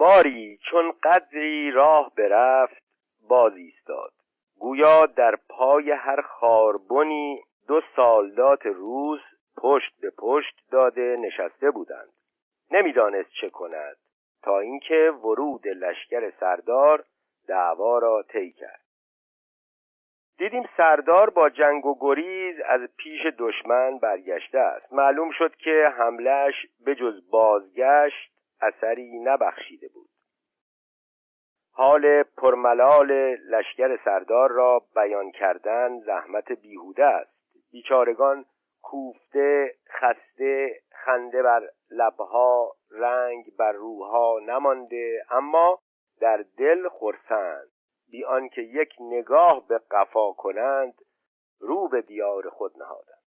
باری چون قدری راه برفت باز ایستاد. گویا در پای هر خاربنی دو سالدات روز پشت به پشت داده نشسته بودند. نمی‌دانست چه کند تا اینکه ورود لشکر سردار دعوا را طی کرد. دیدیم سردار با جنگ و گریز از پیش دشمن برگشته است. معلوم شد که حملش به جز بازگشت اثری نبخشیده بود. حال پرملال لشکر سردار را بیان کردن زحمت بیهوده است. بیچارگان کوفته خسته خنده بر لبها رنگ بر روها نمانده اما در دل خرسند. بی آنکه یک نگاه به قفا کنند رو به دیار خود نهادند.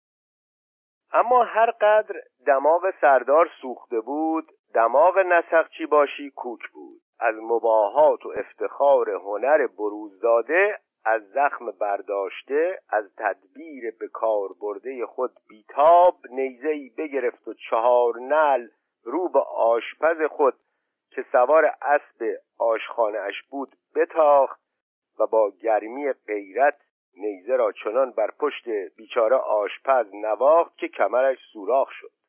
اما هر قدر دماغ سردار سوخته بود دماغ نسخچی باشی کوک بود. از مباهات و افتخار هنر بروز داده از زخم برداشته از تدبیر به کار برده خود بیتاب نیزهای بگرفت و چهار نل رو به آشپز خود که سوار اسب آشخانه اش بود بتاخت و با گرمی غیرت نیزه را چنان بر پشت بیچاره آشپز نواخت که کمرش سوراخ شد.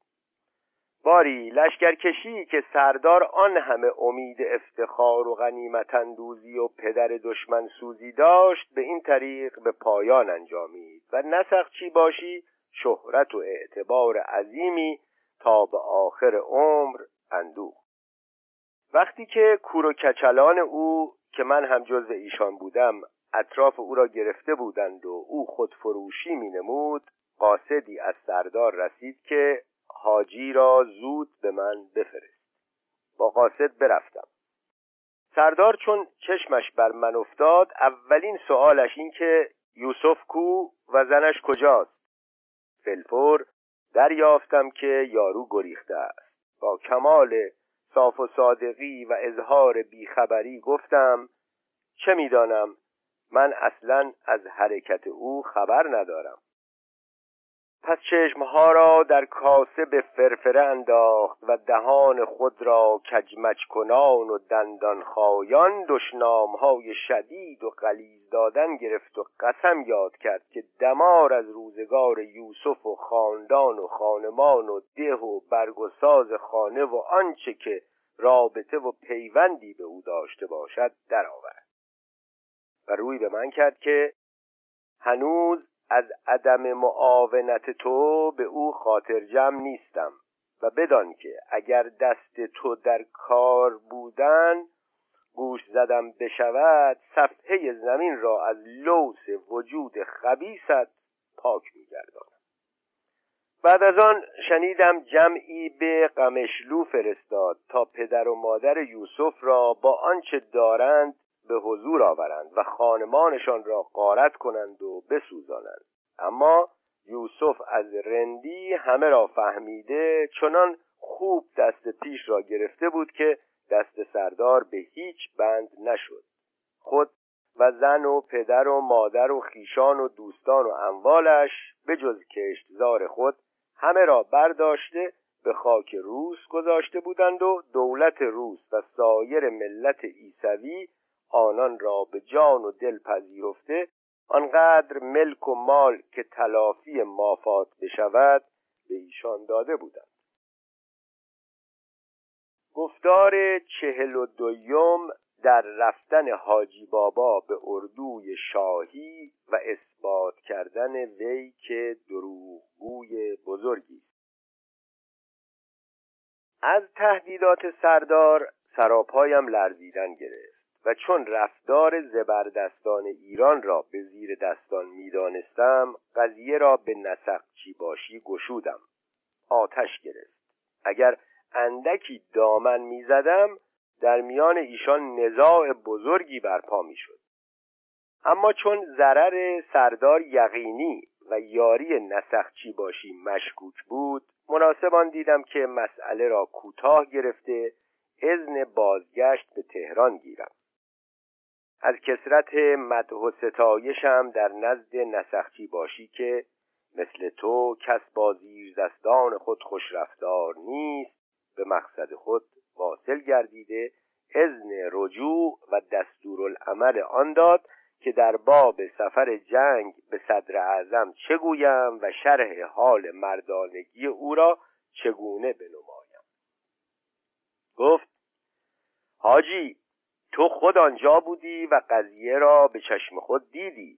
باری لشکرکشی که سردار آن همه امید افتخار و غنیمت اندوزی و پدر دشمن سوزی داشت به این طریق به پایان انجامید. و نسخ چی باشی شهرت و اعتبار عظیمی تا به آخر عمر اندوخت وقتی که کور و کچلان او که من هم جز ایشان بودم اطراف او را گرفته بودند و او خودفروشی می نمود قاصدی از سردار رسید که حاجی را زود به من بفرست. با قاصد برفتم. سردار چون چشمش بر من افتاد اولین سوالش این که یوسف کو و زنش کجاست؟ فلفور دریافتم که یارو گریخته است. با کمال صاف و صادقی و اظهار بیخبری گفتم چه می‌دانم؟ من اصلا از حرکت او خبر ندارم. پس چشمها را در کاسه به فرفره انداخت و دهان خود را کجمچ کنان و دندان خایان دشنامهای شدید و قلیز دادن گرفت و قسم یاد کرد که دمار از روزگار یوسف و خاندان و خانمان و ده و برگ و خانه و آنچه که رابطه و پیوندی به او داشته باشد درآورد. و روی به من کرد که هنوز از عدم معاونت تو به او خاطر جمع نیستم. و بدان که اگر دست تو در کار بودن گوش زدم بشود صفحه زمین را از لوس وجود خبیست پاک میگردانم. بعد از آن شنیدم جمعی به قمشلو فرستاد تا پدر و مادر یوسف را با آنچه دارند به حضور آورند و خانمانشان را غارت کنند و بسوزانند. اما یوسف از رندی همه را فهمیده چنان خوب دست پیش را گرفته بود که دست سردار به هیچ بند نشد. خود و زن و پدر و مادر و خیشان و دوستان و اموالش به جز کشتزار خود همه را برداشته به خاک روس گذاشته بودند و دولت روس و سایر ملت ایسوی آنان را به جان و دل پذیرفته آنقدر ملک و مال که تلافی مافات بشود به ایشان داده بودند. گفتار چهل و دویم در رفتن حاجی بابا به اردوی شاهی و اثبات کردن وی که دروغگوی بزرگی از تهدیدات سردار سراپایم لرزیدن گرفت. و چون رفتار زبردستان ایران را به زیر دستان می‌دانستم قضیه را به نسقچی باشی گشودم. آتش گرفت. اگر اندکی دامن می‌زدم در میان ایشان نزاع بزرگی برپا می‌شد. اما چون ضرر سردار یقینی و یاری نسخچی باشی مشکوک بود مناسبان دیدم که مسئله را کوتاه گرفته اذن بازگشت به تهران گیرم. از کسرت مدح و ستایشم در نزد نسخچی باشی که مثل تو کس با زیر دستان خود خوش رفتار نیست به مقصد خود واصل گردیده رجوع و دستورالعمل آن داد که در باب سفر جنگ به صدر اعظم چه گویم و شرح حال مردانگی او را چگونه بنمایم. گفت حاجی تو خود آنجا بودی و قضیه را به چشم خود دیدی.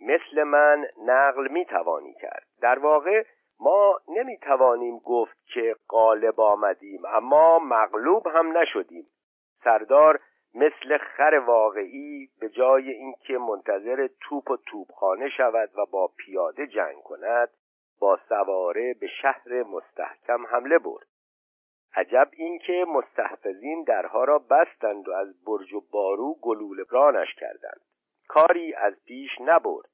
مثل من نقل می توانی کرد. در واقع ما نمی توانیم گفت که غالب آمدیم اما مغلوب هم نشدیم. سردار مثل خر واقعی به جای اینکه منتظر توپ و توپخانه شود و با پیاده جنگ کند با سواره به شهر مستحکم حمله برد. عجب اینکه مستحفظین درها را بستند و از برج و بارو گلوله رانش کردند. کاری از پیش نبرد.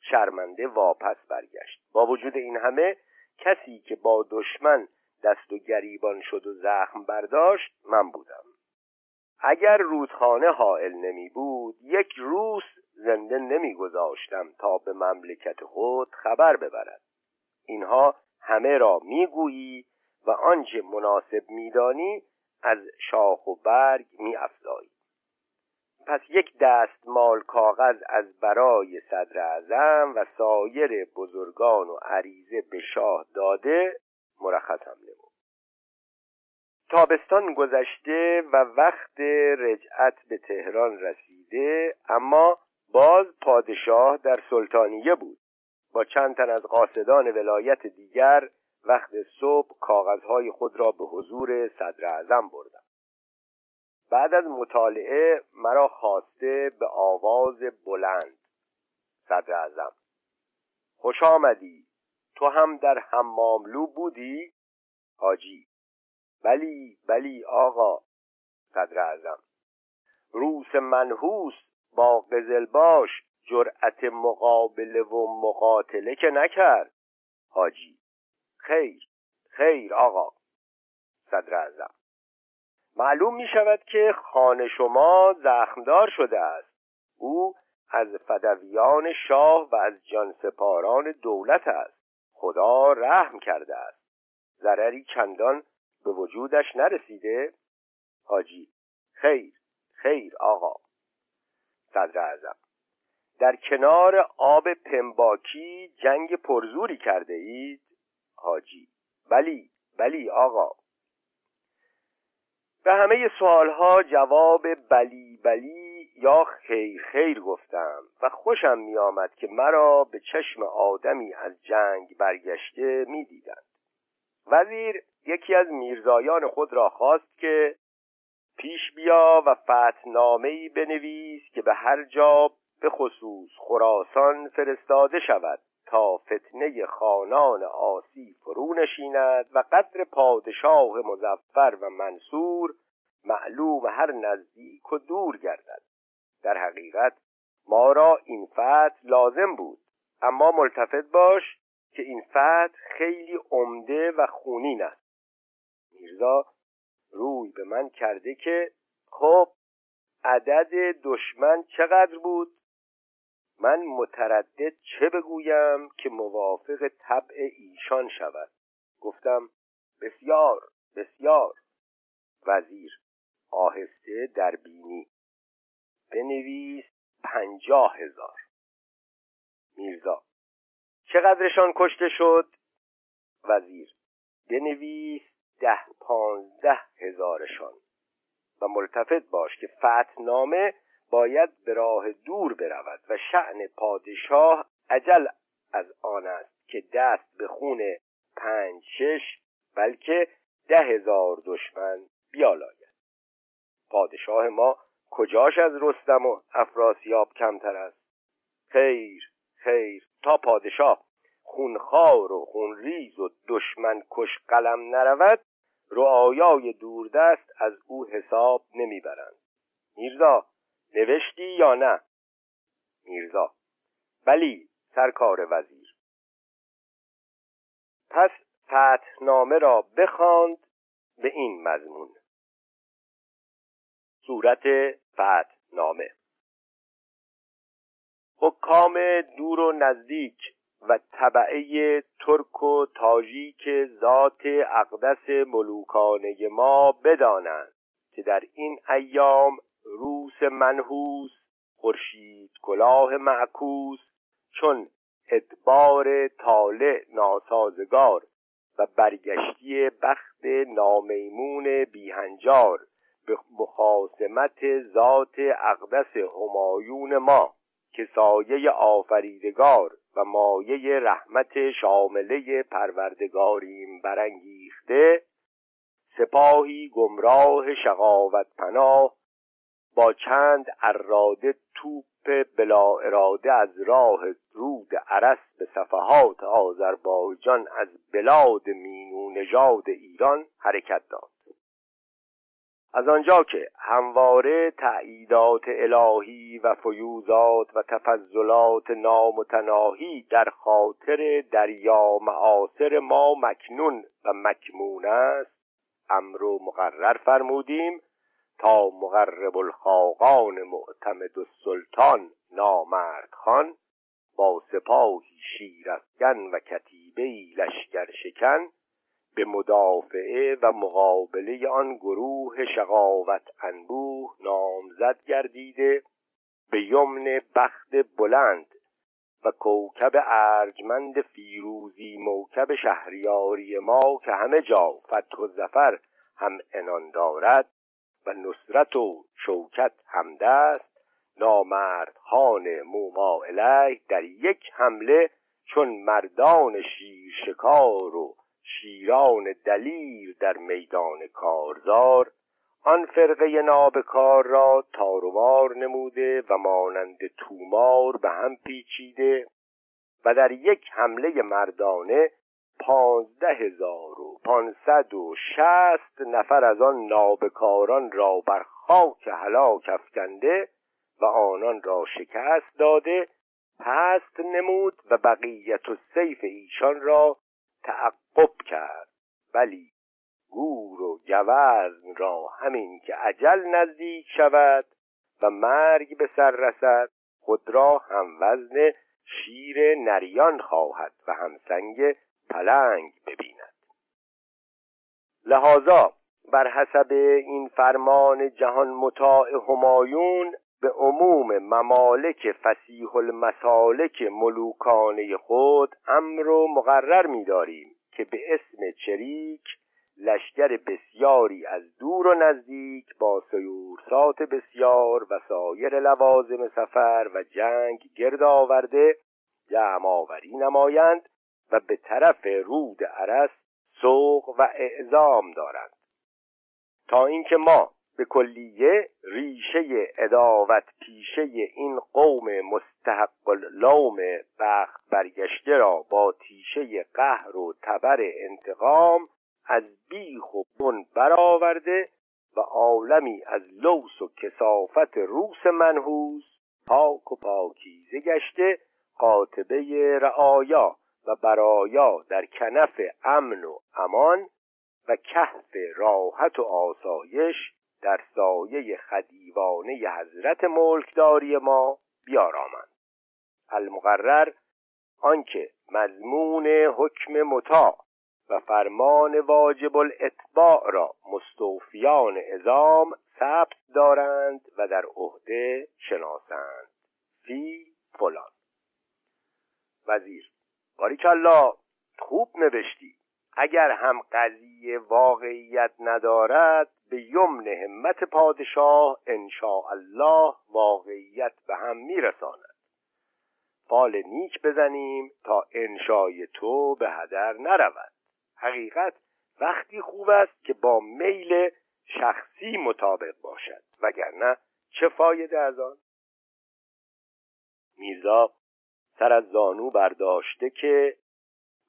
شرمنده واپس برگشت. با وجود این همه کسی که با دشمن دست و گریبان شد و زخم برداشت من بودم. اگر رودخانه حائل نمی بود یک روز زنده نمی گذاشتم تا به مملکت خود خبر ببرد. اینها همه را می‌گویی و آنچه مناسب میدانی از شاخ و برگ می افزایی. پس یک دست مال کاغذ از برای صدر اعظم و سایر بزرگان و عریضه به شاه داده مرخصم نمود تابستان گذشته و وقت رجعت به تهران رسیده اما باز پادشاه در سلطانیه بود با چند تن از قاصدان ولایت دیگر وقت صبح کاغذهای خود را به حضور صدر اعظم بردم. بعد از مطالعه مرا خواسته به آواز بلند صدر اعظم. خوش آمدی. تو هم در حماملو بودی؟ حاجی. بلی بلی آقا صدر اعظم. روس منحوس با قزلباش جرأت مقابله و مقاتله که نکرد. حاجی. خیر خیر آقا صدر اعظم. معلوم می شود که خانه شما زخمدار شده است. او از فدویان شاه و از جانسپاران دولت است. خدا رحم کرده است. ضرری چندان به وجودش نرسیده؟ حاجی خیر خیر آقا. صدر اعظم در کنار آب پنباکی جنگ پرزوری کرده اید؟ حاجی. بلی بلی آقا. به همه سوالها جواب بلی بلی یا خیر خیر گفتم و خوشم می آمد که مرا به چشم آدمی از جنگ برگشته می دیدند. وزیر یکی از میرزایان خود را خواست که پیش بیا و فتنامه ای بنویس که به هر جا به خصوص خراسان فرستاده شود. تا فتنه خانان آسی فرو نشیند و قدر پادشاه مزفر و منصور معلوم هر نزدیک و دور گردد. در حقیقت ما را این فتح لازم بود اما ملتفت باش که این فتح خیلی عمده و خونین است. میرزا روی به من کرده که خب عدد دشمن چقدر بود؟ من متردد چه بگویم که موافق طبع ایشان شود؟ گفتم بسیار بسیار. وزیر آهسته در بینی. بنویس پنجاه هزار. میرزا چقدرشان کشته شد؟ وزیر بنویس ده پانزده هزارشان. و ملتفت باش که فتنامه باید به راه دور برود و شعن پادشاه عجل از آن است که دست به خون پنج شش بلکه ده هزار دشمن بیالاید. پادشاه ما کجاش از رستم و افراسیاب کمتر است؟ خیر خیر تا پادشاه خونخوار و خونریز و دشمن کش قلم نرود رعایای دوردست از او حساب نمی‌برند. میرزا نوشتی یا نه؟ میرزا. بلی سرکار وزیر. پس فتحنامه را بخواند به این مضمون. صورت فتحنامه. حکام دور و نزدیک و طبعه ترک و تاجیک ذات اقدس ملوکانه ما بدانند که در این ایام روس منحوس خورشید کلاه معکوس چون ادبار طالع ناسازگار و برگشتی بخت نامیمون بیهنجار به مخاسمت ذات اقدس همایون ما که سایه آفریدگار و مایه رحمت شامله پروردگاریم برانگیخته سپاهی گمراه شقاوت پناه با چند اراده توپ بلا اراده از راه رود عرس به صفحات آذربایجان از بلاد مینو نژاد ایران حرکت داد. از آنجا که همواره تأییدات الهی و فیوزات و تفضلات نامتناهی در خاطر دریا معاصر ما مکنون و مکمون است امر و مقرر فرمودیم تا مقرب الخاقان معتمد السلطان نامرد خان با سپاهی شیرافکن و کتیبه لشکر شکن به مدافعه و مقابله آن گروه شقاوت انبوه نامزد گردیده به یمن بخت بلند و کوکب ارجمند فیروزی موکب شهریاری ما که همه جا فتح و زفر هم انان دارد. و نصرت و شوکت همدست نامرد خان موما الیه در یک حمله چون مردان شیر شکار و شیران دلیر در میدان کارزار آن فرقه نابکار را تارومار نموده و مانند تومار به هم پیچیده و در یک حمله مردانه پانزده هزار و پانصد و شست نفر از آن نابکاران را بر خاک هلاک افکنده و آنان را شکست داده پست نمود و بقیت و سیف ایشان را تعقب کرد. ولی گور و گوزن را همین که عجل نزدیک شود و مرگ به سر رسد خود را هم وزن شیر نریان خواهد و همسنگ پلنگ ببیند. لحاظا بر حسب این فرمان جهان مطاع همایون به عموم ممالک فسیح المسالک ملوکانه خود امر و مقرر می‌داریم که به اسم چریک لشکر بسیاری از دور و نزدیک با سیورسات بسیار و سایر لوازم سفر و جنگ گرد آورده جمع نمایند و به طرف رود عرس سوق و اعزام دارند. تا اینکه ما به کلیه ریشه اداوت پیشه این قوم مستحق اللوم بخت برگشته را با تیشه قهر و تبر انتقام از بیخ و بن برآورده و عالمی از لوس و کسافت روس منحوس پاک و پاکیزه گشته قاطبه رعایا. و برایا در کنف امن و امان و کهف راحت و آسایش در سایه خدیوانه حضرت ملکداری ما بیارامند. المقرر آنکه مضمون حکم مطاع و فرمان واجب الاتباع را مستوفیان ازام ثبت دارند و در عهده شناسند. فی فلان. وزیر باریکلا خوب نوشتی. اگر هم قضیه واقعیت ندارد به یمن همت پادشاه ان الله واقعیت به هم میرساند. فال نیک بزنیم تا انشای تو به هدر نرود. حقیقت وقتی خوب است که با میل شخصی مطابق باشد وگرنه چه فایده از آن؟ میرزا سر از زانو برداشته که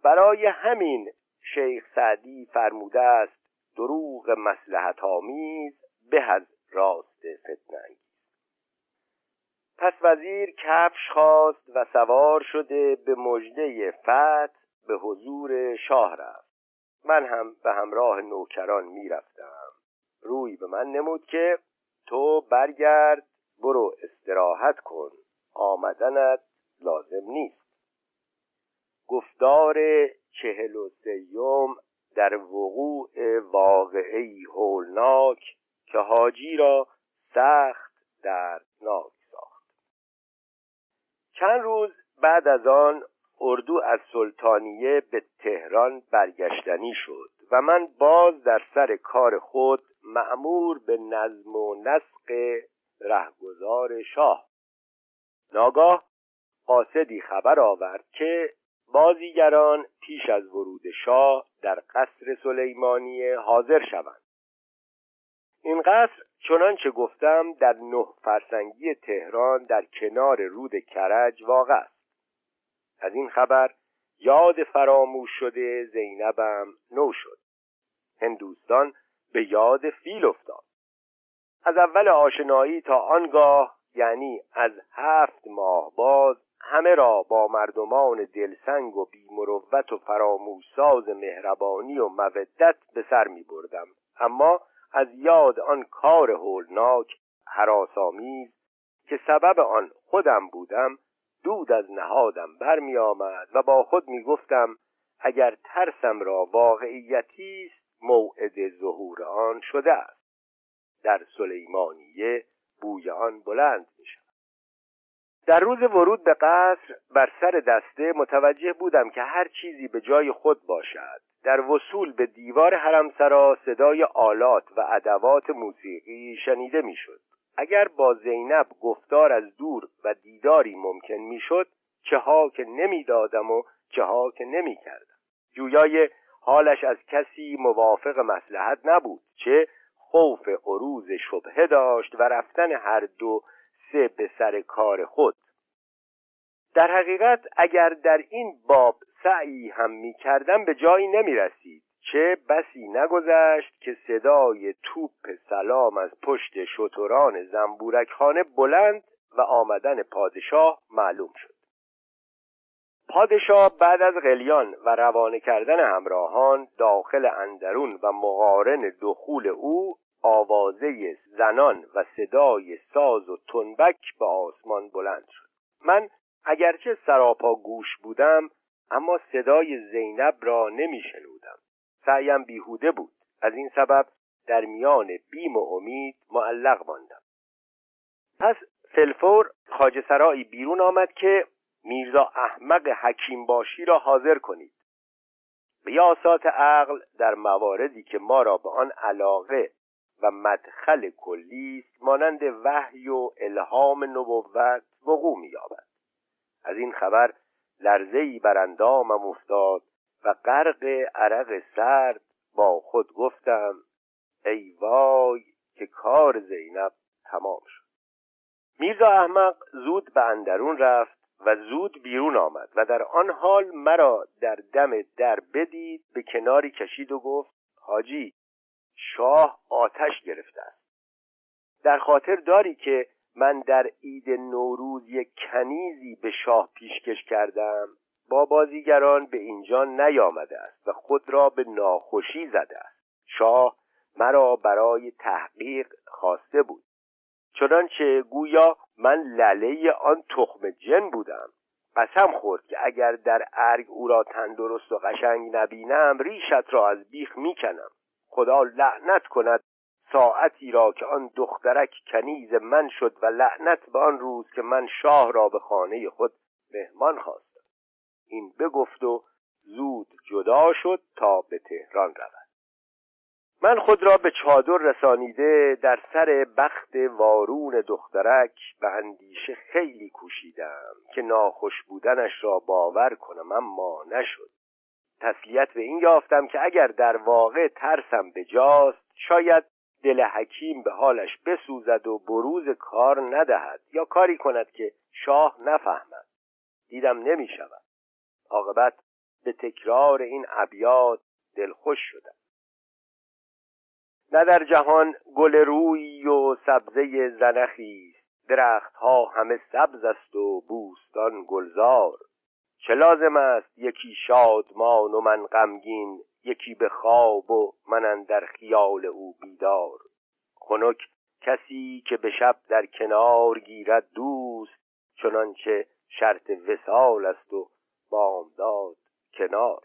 برای همین شیخ سعدی فرموده است دروغ مسلحت آمیز به از راست فتنه پس وزیر کفش خواست و سوار شده به مژده فتح به حضور شاه رفت. من هم به همراه نوکران می‌رفتم. روی به من نمود که تو برگرد برو استراحت کن. آمدنت لازم نیست. گفتار چهل و سیوم در وقوع واقعی هولناک که حاجی را سخت دردناک ساخت. چند روز بعد از آن اردو از سلطانیه به تهران برگشتنی شد و من باز در سر کار خود معمور به نظم و نسق رهگذار شاه. ناگاه قاصدی خبر آورد که بازیگران پیش از ورود شاه در قصر سلیمانیه حاضر شوند. این قصر چنانچه گفتم در نه فرسنگی تهران در کنار رود کرج واقع است. از این خبر یاد فراموش شده زینبم نو شد. هندوستان به یاد فیل افتاد. از اول آشنایی تا آنگاه یعنی از هفت ماه باز همه را با مردمان دلسنگ و بیمروت و فراموشساز مهربانی و مودت به سر می بردم. اما از یاد آن کار هولناک حراسامیز که سبب آن خودم بودم دود از نهادم برمی آمد و با خود می گفتم اگر ترسم را واقعیتی است موعد ظهور آن شده است. در سلیمانیه بوی آن بلند در روز ورود به قصر بر سر دسته متوجه بودم که هر چیزی به جای خود باشد. در وصول به دیوار حرمسرا صدای آلات و ادوات موسیقی شنیده می‌شد. اگر با زینب گفتار از دور و دیداری ممکن می‌شد چه ها که نمی‌دادم و چه ها که نمی‌کردم. جویای حالش از کسی موافق مسلحت نبود چه خوف عروض شبهه داشت و رفتن هر دو سه به سر کار خود. در حقیقت اگر در این باب سعی هم می کردم به جایی نمی رسید چه بسی نگذشت که صدای توپ سلام از پشت شتران زنبورک خانه بلند و آمدن پادشاه معلوم شد. پادشاه بعد از قلیان و روانه کردن همراهان داخل اندرون و مقارن دخول او آوازه زنان و صدای ساز و تنبک به آسمان بلند شد. من اگرچه سراپا گوش بودم اما صدای زینب را نمی شنودم سعیم بیهوده بود. از این سبب در میان بیم و امید معلق ماندم. پس فلفور خاج سرایی بیرون آمد که میرزا احمق حکیم باشی را حاضر کنید. ریاسات عقل در مواردی که ما را به آن علاقه و مدخل کلی است مانند وحی و الهام نبوت وقوع می‌یابد. از این خبر لرزهای بر اندامم افتاد و غرق عرق سرد با خود گفتم ای وای که کار زینب تمام شد. میرزا احمق زود به اندرون رفت و زود بیرون آمد و در آن حال مرا در دم در بدید به کناری کشید و گفت حاجی شاه آتش گرفته است در خاطر داری که من در عید نوروز یک کنیزی به شاه پیشکش کردم با بازیگران به اینجا نیامده است و خود را به ناخوشی زده است. شاه مرا برای تحقیق خواسته بود. چنانچه گویا من لله آن تخم جن بودم. قسم خورد که اگر در ارگ او را تندرست و قشنگ نبینم ریشت را از بیخ می‌کنم. خدا لعنت کند ساعتی را که آن دخترک کنیز من شد و لعنت به آن روز که من شاه را به خانه خود مهمان خواستم. این بگفت و زود جدا شد تا به تهران رود. من خود را به چادر رسانیده در سر بخت وارون دخترک به اندیشه خیلی کوشیدم که ناخوش بودنش را باور کنم اما نشد. تسلیت به این یافتم که اگر در واقع ترسم به جاست شاید دل حکیم به حالش بسوزد و بروز کار ندهد یا کاری کند که شاه نفهمد. دیدم نمی شود عاقبت به تکرار این ابیات دلخوش شدم. نه در جهان گل روی و سبزه زنخی درخت ها همه سبز است و بوستان گلزار. چه لازم است یکی شادمان و من غمگین یکی به خواب و من در خیال او بیدار. خنک کسی که به شب در کنار گیرد دوست چنانچه شرط وسال است و بامداد کنار.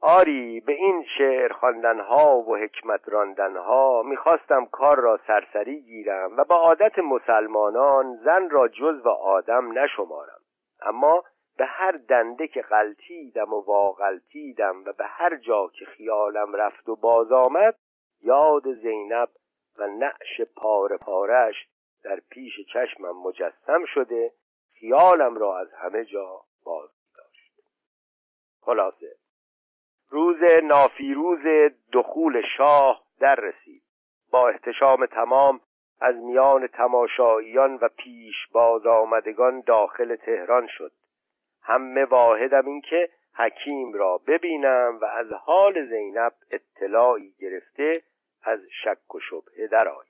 آری به این شعر ها و حکمت ها می‌خواستم کار را سرسری گیرم و با عادت مسلمانان زن را جز و آدم نشمارم. اما به هر دنده که غلطیدم و واغلطیدم و به هر جا که خیالم رفت و باز آمد یاد زینب و نعش پاره پارش در پیش چشمم مجسم شده خیالم را از همه جا باز داشت. خلاصه روز نافیروز دخول شاه در رسید. با احتشام تمام از میان تماشاییان و پیش باز آمدگان داخل تهران شد. همه واحدم این که حکیم را ببینم و از حال زینب اطلاعی گرفته از شک و شبهه درآیم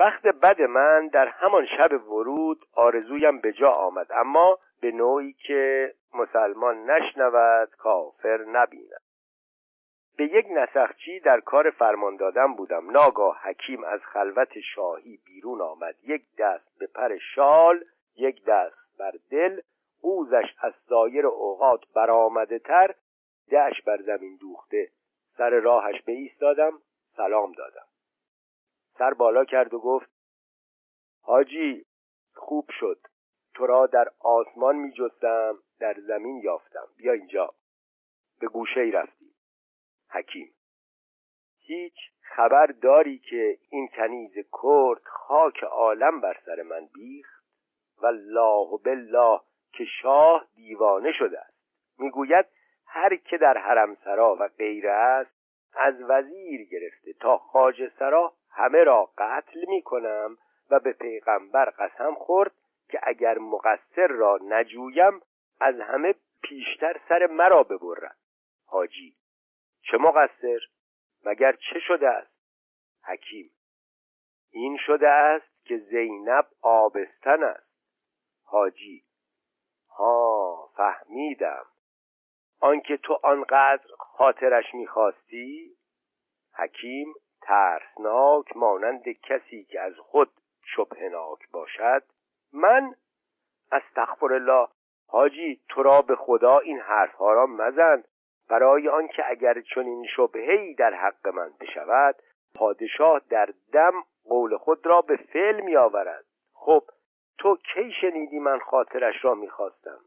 وقت بد من در همان شب ورود آرزویم به جا آمد اما به نوعی که مسلمان نشنود کافر نبیند. به یک نسخچی در کار فرمان دادن بودم. ناگاه حکیم از خلوت شاهی بیرون آمد. یک دست به پر شال یک دست بر دل. اوزش از سایر اوقات برآمده تر. دهش بر زمین دوخته. سر راهش به ایستادم سلام دادم. سر بالا کرد و گفت حاجی خوب شد. تو را در آسمان می جستم در زمین یافتم. بیا اینجا. به گوشه ای رفتی. حکیم. هیچ خبر داری که این کنیز کرد خاک عالم بر سر من بیخت؟ و الله بالله که شاه دیوانه شده است. می‌گوید هر که در حرم سرا و غیره است از وزیر گرفته تا خاج سرا همه را قتل می کنم و به پیغمبر قسم خورد که اگر مقصر را نجویم از همه پیشتر سر مرا ببرد. حاجی چه مقصر مگر چه شده است؟ حکیم. این شده است که زینب آبستن است. حاجی. ها فهمیدم. آنکه تو آنقدر خاطرش می‌خواستی؟ حکیم ترسناک مانند کسی که از خود شبهناک باشد. من؟ استغفر الله. حاجی تو را به خدا این حرفها را مزن. برای آنکه اگر چنین شبههای در حق من بشود پادشاه در دم قول خود را به فعل می آورد خب تو کی شنیدی من خاطرش را می‌خواستم؟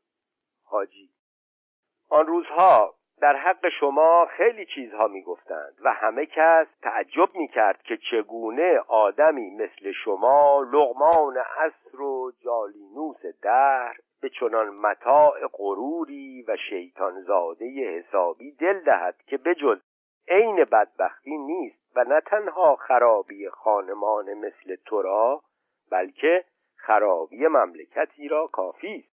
حاجی. آن روزها در حق شما خیلی چیزها می‌گفتند و همه کس تعجب می‌کرد که چگونه آدمی مثل شما لغمان عصر و جالینوس دهر به چنان متاع غروری و شیطان زاده حسابی دل دهد که بجز عین بدبختی نیست و نه تنها خرابی خانمان مثل تو را بلکه خرابی مملکتی را کافی است.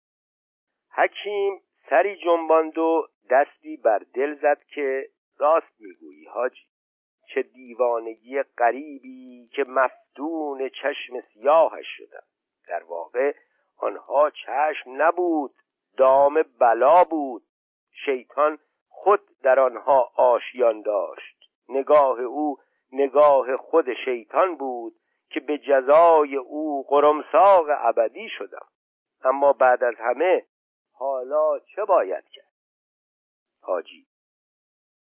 حکیم سری جنباند و دستی بر دل زد که راست می‌گویی حاجی. چه دیوانگی غریبی که مفتون چشم سیاهش شدم. در واقع آنها چشم نبود دام بلا بود. شیطان خود در آنها آشیان داشت. نگاه او نگاه خود شیطان بود که به جزای او قرمساق ابدی شدم. اما بعد از همه حالا چه باید کرد؟ حاجی.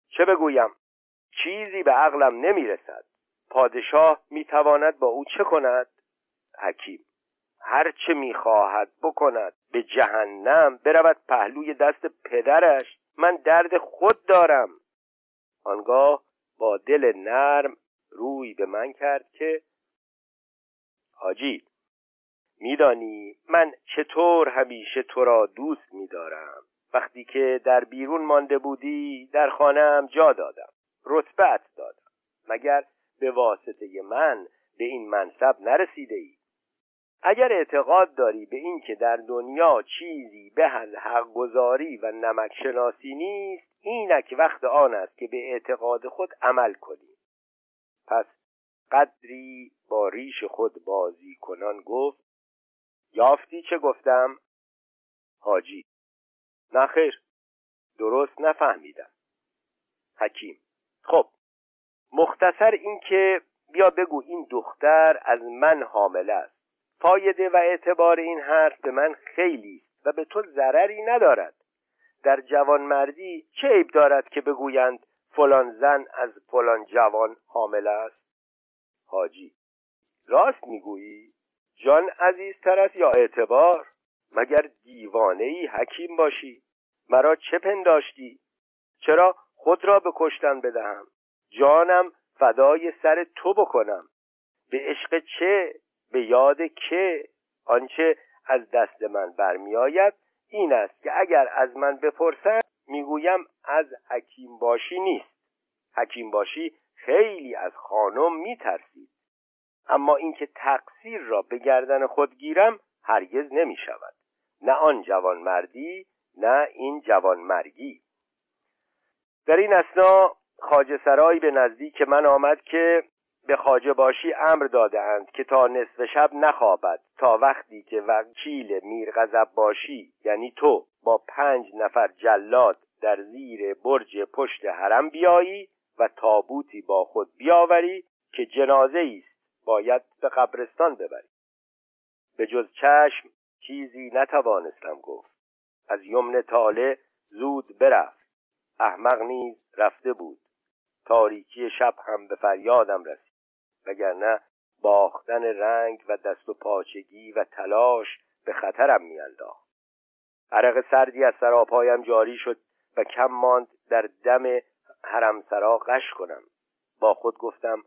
چه بگویم؟ چیزی به عقلم نمی‌رسد. پادشاه می‌تواند با او چه کند؟ حکیم. هر چه می‌خواهد بکند. به جهنم برود پهلوی دست پدرش. من درد خود دارم. آنگاه با دل نرم روی به من کرد که حاجی میدانی من چطور همیشه تو را دوست میدارم؟ وقتی که در بیرون مانده بودی در خانهام جا دادم رتبت دادم. مگر به واسطه من به این منصب نرسیده ای اگر اعتقاد داری به این که در دنیا چیزی به از حق گذاری و نمک شناسی نیست اینک وقت آن است که به اعتقاد خود عمل کنی. پس قدری با ریش خود بازی کنان گفت یافتی چه گفتم؟ حاجی. نخیر درست نفهمیدم. حکیم. خب. مختصر اینکه بیا بگو این دختر از من حامله است. فایده و اعتبار این حرف به من خیلی و به تو ضرری ندارد. در جوانمردی چه عیب دارد که بگویند فلان زن از فلان جوان حامل است؟ حاجی راست می‌گویی؟ جان عزیزتر است یا اعتبار؟ مگر دیوانه ای حکیم باشی؟ مرا چه پنداشتی؟ چرا خود را به کشتن بدهم؟ جانم فدای سر تو بکنم. به عشق چه؟ به یاد که؟ آنچه از دست من برمیآید این است که اگر از من بپرسند می‌گویم از حکیم باشی نیست. حکیم باشی خیلی از خانم میترسید. اما اینکه تقصیر را به گردن خود گیرم هرگز نمی شود نه آن جوان مردی نه این جوان مرگی در این اسنا خاجه سرایی به نزدیک من آمد که به خاجه باشی امر دادهاند که تا نصف شب نخوابد تا وقتی که وکیل میر باشی یعنی تو با پنج نفر جلاد در زیر برج پشت حرم بیایی و تابوتی با خود بیاوری که جنازه است باید به قبرستان ببری. به جز چشم چیزی نتوانستم گفت. از یمن تاله زود برفت. احمق نیز رفته بود. تاریکی شب هم به فریادم رسید. وگرنه باختن رنگ و دست و پاچگی و تلاش به خطرم میانداخت. عرق سردی از سراپایم جاری شد و کم ماند در دم حرمسرا قش کنم. با خود گفتم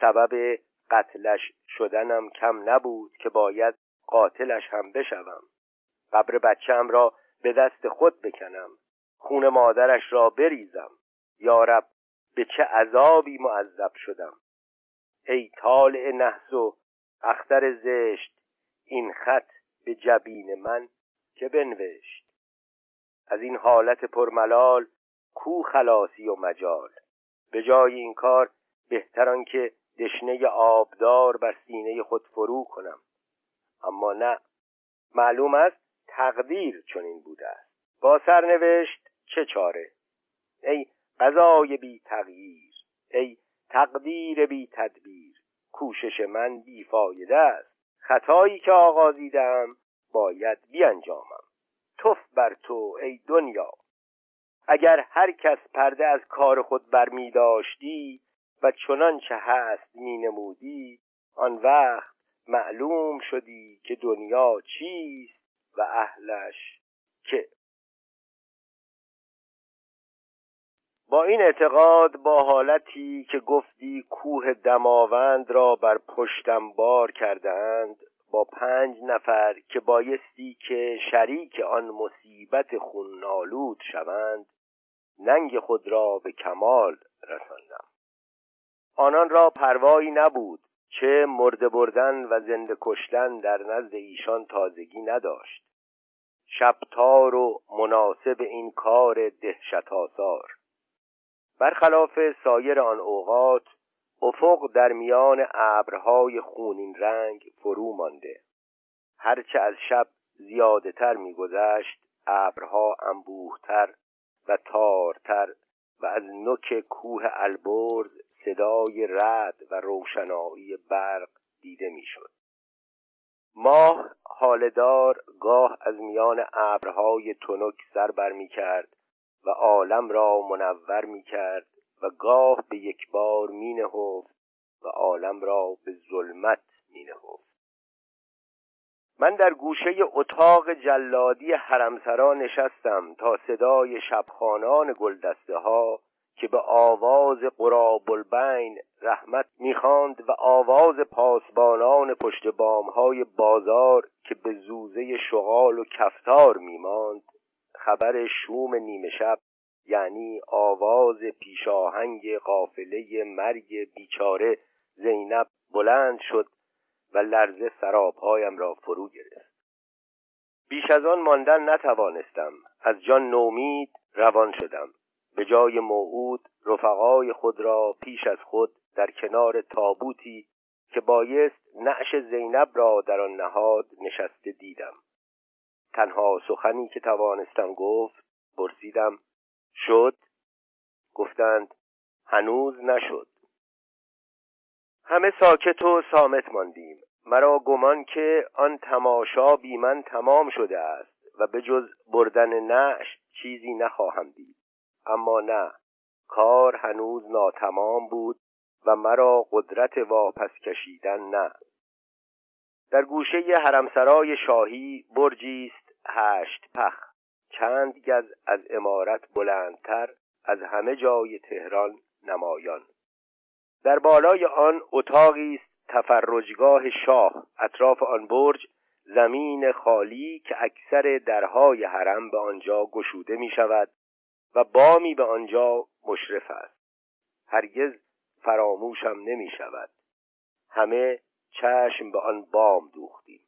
سبب قتلش شدنم کم نبود که باید قاتلش هم بشوم. قبر بچم را به دست خود بکنم. خون مادرش را بریزم. یارب به چه عذابی معذب شدم؟ ای طالع نحس و اختر زشت این خط به جبین من که بنوشت. از این حالت پرملال کو خلاصی و مجال. به جای این کار بهتر که دشنه آبدار بر سینه خود فرو کنم. اما نه. معلوم است تقدیر چنین بوده است. با سرنوشت چه چاره؟ ای قضای بی تغییر ای تقدیر بی تدبیر کوشش من بیفایده است. خطایی که آغازیدم باید بیانجامم. توف بر تو ای دنیا. اگر هر کس پرده از کار خود برمی داشتی و چنان چه هست می نمودی آن وقت معلوم شدی که دنیا چیست و اهلش که؟ با این اعتقاد با حالتی که گفتی کوه دماوند را بر پشتم بار کردهاند با پنج نفر که بایستی که شریک آن مصیبت خونالود شوند ننگ خود را به کمال رساندم. آنان را پروایی نبود چه مرده بردن و زنده کشتن در نزد ایشان تازگی نداشت. شبتار و مناسب این کار دهشت آثار برخلاف سایر آن اوقات افق در میان ابرهای خونین رنگ فرو مانده. هرچه از شب زیاده تر میگذشت ابرها انبوهتر و تارتر و از نوک کوه البرز صدای رد و روشنایی برق دیده می‌شد. ماه حالدار گاه از میان ابرهای تنک سر بر می کرد و عالم را منور می کرد و گاه به یک بار می نهفت و عالم را به ظلمت می نهفت من در گوشه اتاق جلادی حرمسرا نشستم تا صدای شبخانان گلدسته ها که به آواز قراب البین رحمت می‌خواند و آواز پاسبانان پشت های بازار که به زوزه شغال و کفتار میماند خبر شوم نیمه شب یعنی آواز پیشاهنگ قافله مرگ بیچاره زینب بلند شد و لرزه سرابهایم را فرو گرفت. بیش از آن ماندن نتوانستم از جان نومید روان شدم. به جای موعود رفقای خود را پیش از خود در کنار تابوتی که بایست نعش زینب را در آن نهاد نشسته دیدم. تنها سخنی که توانستم گفت پرسیدم شد؟ گفتند هنوز نشد. همه ساکت و سامت ماندیم. مرا گمان که آن تماشا بی من تمام شده است و به جز بردن نعش چیزی نخواهم دید. اما نه. کار هنوز ناتمام بود و مرا قدرت واپس کشیدن نه. در گوشه حرمسرای شاهی برجی است هشت پخ. چند گز از امارت بلندتر از همه جای تهران نمایان. در بالای آن اتاقی است تفرجگاه شاه. اطراف آن برج زمین خالی که اکثر درهای حرم به آنجا گشوده می شود و بامی به آنجا مشرف است. هرگز فراموشم نمی شود. همه چشم به آن بام دوختیم.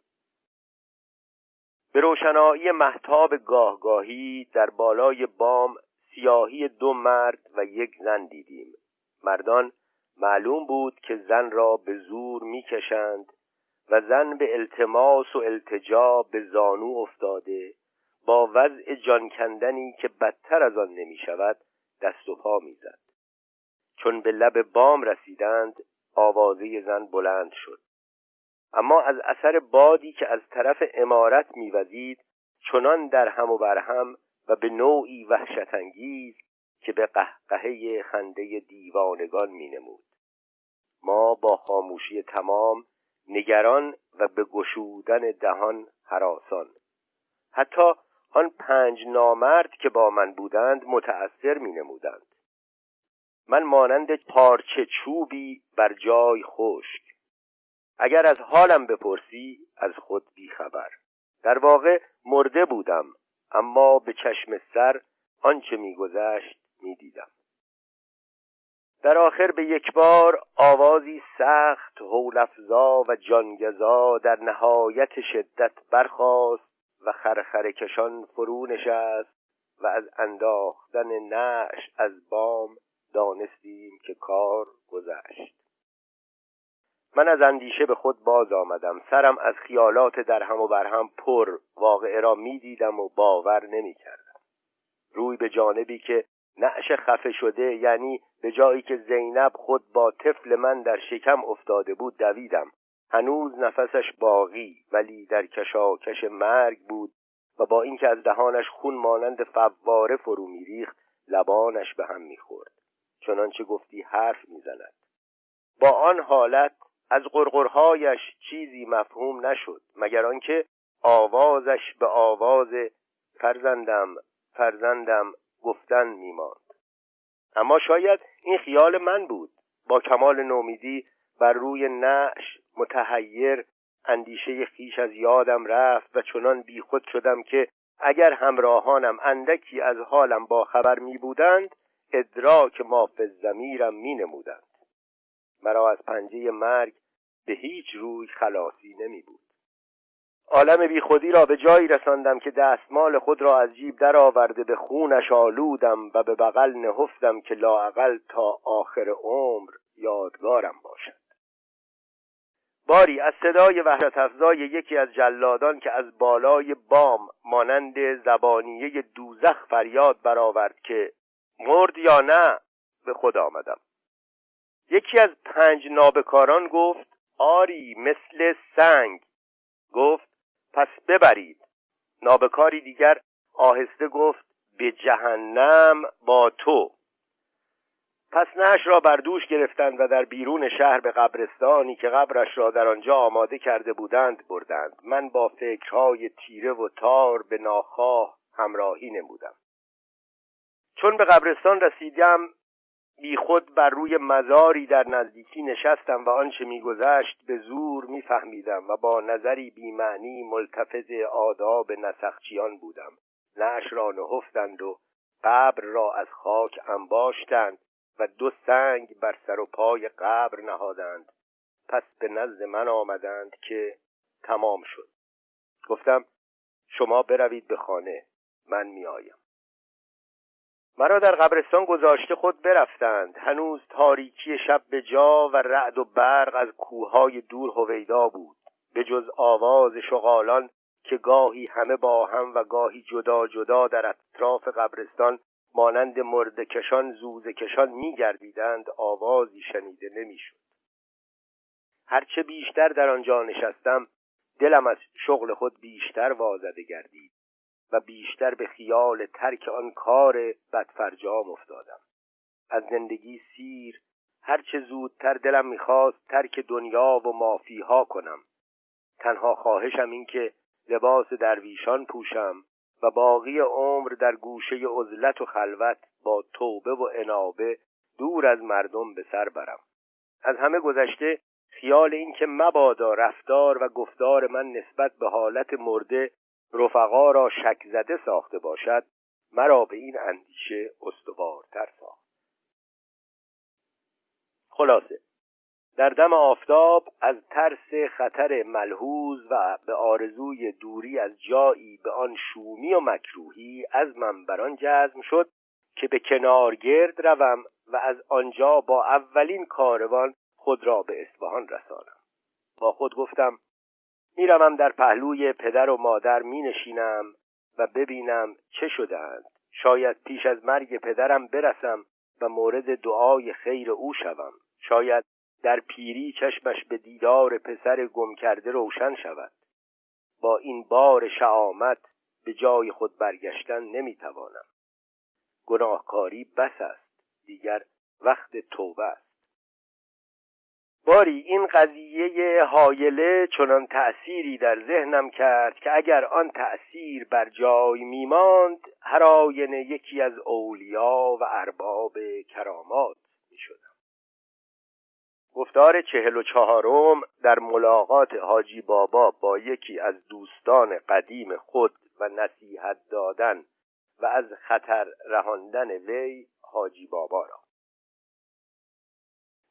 به روشنایی محتاب گاهگاهی در بالای بام سیاهی دو مرد و یک زن دیدیم. مردان معلوم بود که زن را به زور می‌کشند و زن به التماس و التجا به زانو افتاده با وضع جانکندنی که بدتر از آن نمی شود دست و پا می‌زد. چون به لب بام رسیدند آوازه زن بلند شد. اما از اثر بادی که از طرف امارت میوزید چنان در هم و بر هم و به نوعی وحشت انگیز که به قهقهه خنده دیوانگان مینمود. ما با خاموشی تمام نگران و به گشودن دهان حراسان حتی آن پنج نامرد که با من بودند متأثر می نمودند من مانند پارچه چوبی بر جای خشک. اگر از حالم بپرسی از خود بیخبر. در واقع مرده بودم اما به چشم سر آنچه میگذشت می‌دیدم. در آخر به یک بار آوازی سخت هولفزا و جانگزا در نهایت شدت برخاست. و خرخره کشان فرو نشست و از انداختن نعش از بام دانستیم که کار گذشت. من از اندیشه به خود باز آمدم. سرم از خیالات در هم و بر هم پر. واقعه را می دیدم و باور نمی کردم روی به جانبی که نعش خفه شده یعنی به جایی که زینب خود با طفل من در شکم افتاده بود دویدم. هنوز نفسش باقی ولی در کشاکش مرگ بود و با اینکه از دهانش خون مانند فواره فرو میریخت لبانش به هم می‌خورد. چنانچه گفتی حرف می‌زند. با آن حالت از قرقرهایش چیزی مفهوم نشد مگر آنکه آوازش به آواز فرزندم فرزندم گفتن میماند. اما شاید این خیال من بود. با کمال نومیدی بر روی نعش متحیر اندیشه خیش از یادم رفت و چنان بیخود شدم که اگر همراهانم اندکی از حالم با خبر می بودند ادراک ما زمیرم می نمودند. مرا از پنجه مرگ به هیچ روی خلاصی نمی بود. عالم بی خودی را به جایی رساندم که دستمال خود را از جیب درآورده به خونش آلودم و به بغل نهفتم که لاعقل تا آخر عمر یادگارم باشد. باری از صدای وحشت افزای یکی از جلادان که از بالای بام مانند زبانیه دوزخ فریاد برآورد که مرد یا نه به خود آمدم. یکی از پنج نابکاران گفت آری مثل سنگ. گفت پس ببرید. نابکاری دیگر آهسته گفت به جهنم با تو. پس نش را بر دوش گرفتند و در بیرون شهر به قبرستانی که قبرش را در آنجا آماده کرده بودند بردند. من با فکرهای تیره و تار به ناخواه همراهی نمودم. چون به قبرستان رسیدم خود بر روی مزاری در نزدیکی نشستم و آنچه میگذشت به زور میفهمیدم و با نظری بیمعنی ملتفظ آداب نسخچیان بودم. نعش را نهفتند و قبر را از خاک انباشتند. و دو سنگ بر سر و پای قبر نهادند. پس به نزد من آمدند که تمام شد. گفتم شما بروید به خانه من میآیم. مرا در قبرستان گذاشته خود برفتند. هنوز تاریکی شب به جا و رعد و برق از کوههای دور هویدا بود. به جز آواز شغالان که گاهی همه با هم و گاهی جدا جدا در اطراف قبرستان مانند مردکشان زوزکشان میگردیدند آوازی شنیده نمی‌شد. هرچه بیشتر در آنجا نشستم دلم از شغل خود بیشتر وازده گردید و بیشتر به خیال ترک آن کار بدفرجام افتادم. از زندگی سیر هرچه زودتر دلم می‌خواست ترک دنیا و مافیها کنم. تنها خواهشم این که لباس درویشان پوشم و باقی عمر در گوشه عزلت و خلوت با توبه و انابه دور از مردم به سر برم. از همه گذشته خیال اینکه مبادا رفتار و گفتار من نسبت به حالت مرده رفقا را شک زده ساخته باشد مرا به این اندیشه استوارتر ساخت. خلاصه در دم آفتاب از ترس خطر ملحوظ و به آرزوی دوری از جایی به آن شومی و مکروهی از من بران جزم شد که به کنار گرد روم و از آنجا با اولین کاروان خود را به اصفهان رسانم. با خود گفتم می‌روم در پهلوی پدر و مادر می نشینم و ببینم چه شدهاند. شاید پیش از مرگ پدرم برسم و مورد دعای خیر او شوم. شاید در پیری چشمش به دیدار پسر گم کرده روشن شود. با این بار شعامت به جای خود برگشتن نمی‌توانم. گناهکاری بس است دیگر وقت توبه است. باری این قضیه حایله چنان تأثیری در ذهنم کرد که اگر آن تأثیر بر جای میماند هر آینه یکی از اولیا و ارباب کرامات. گفتار چهل و چهارم در ملاقات حاجی بابا با یکی از دوستان قدیم خود و نصیحت دادن و از خطر رهاندن وی حاجی بابا را.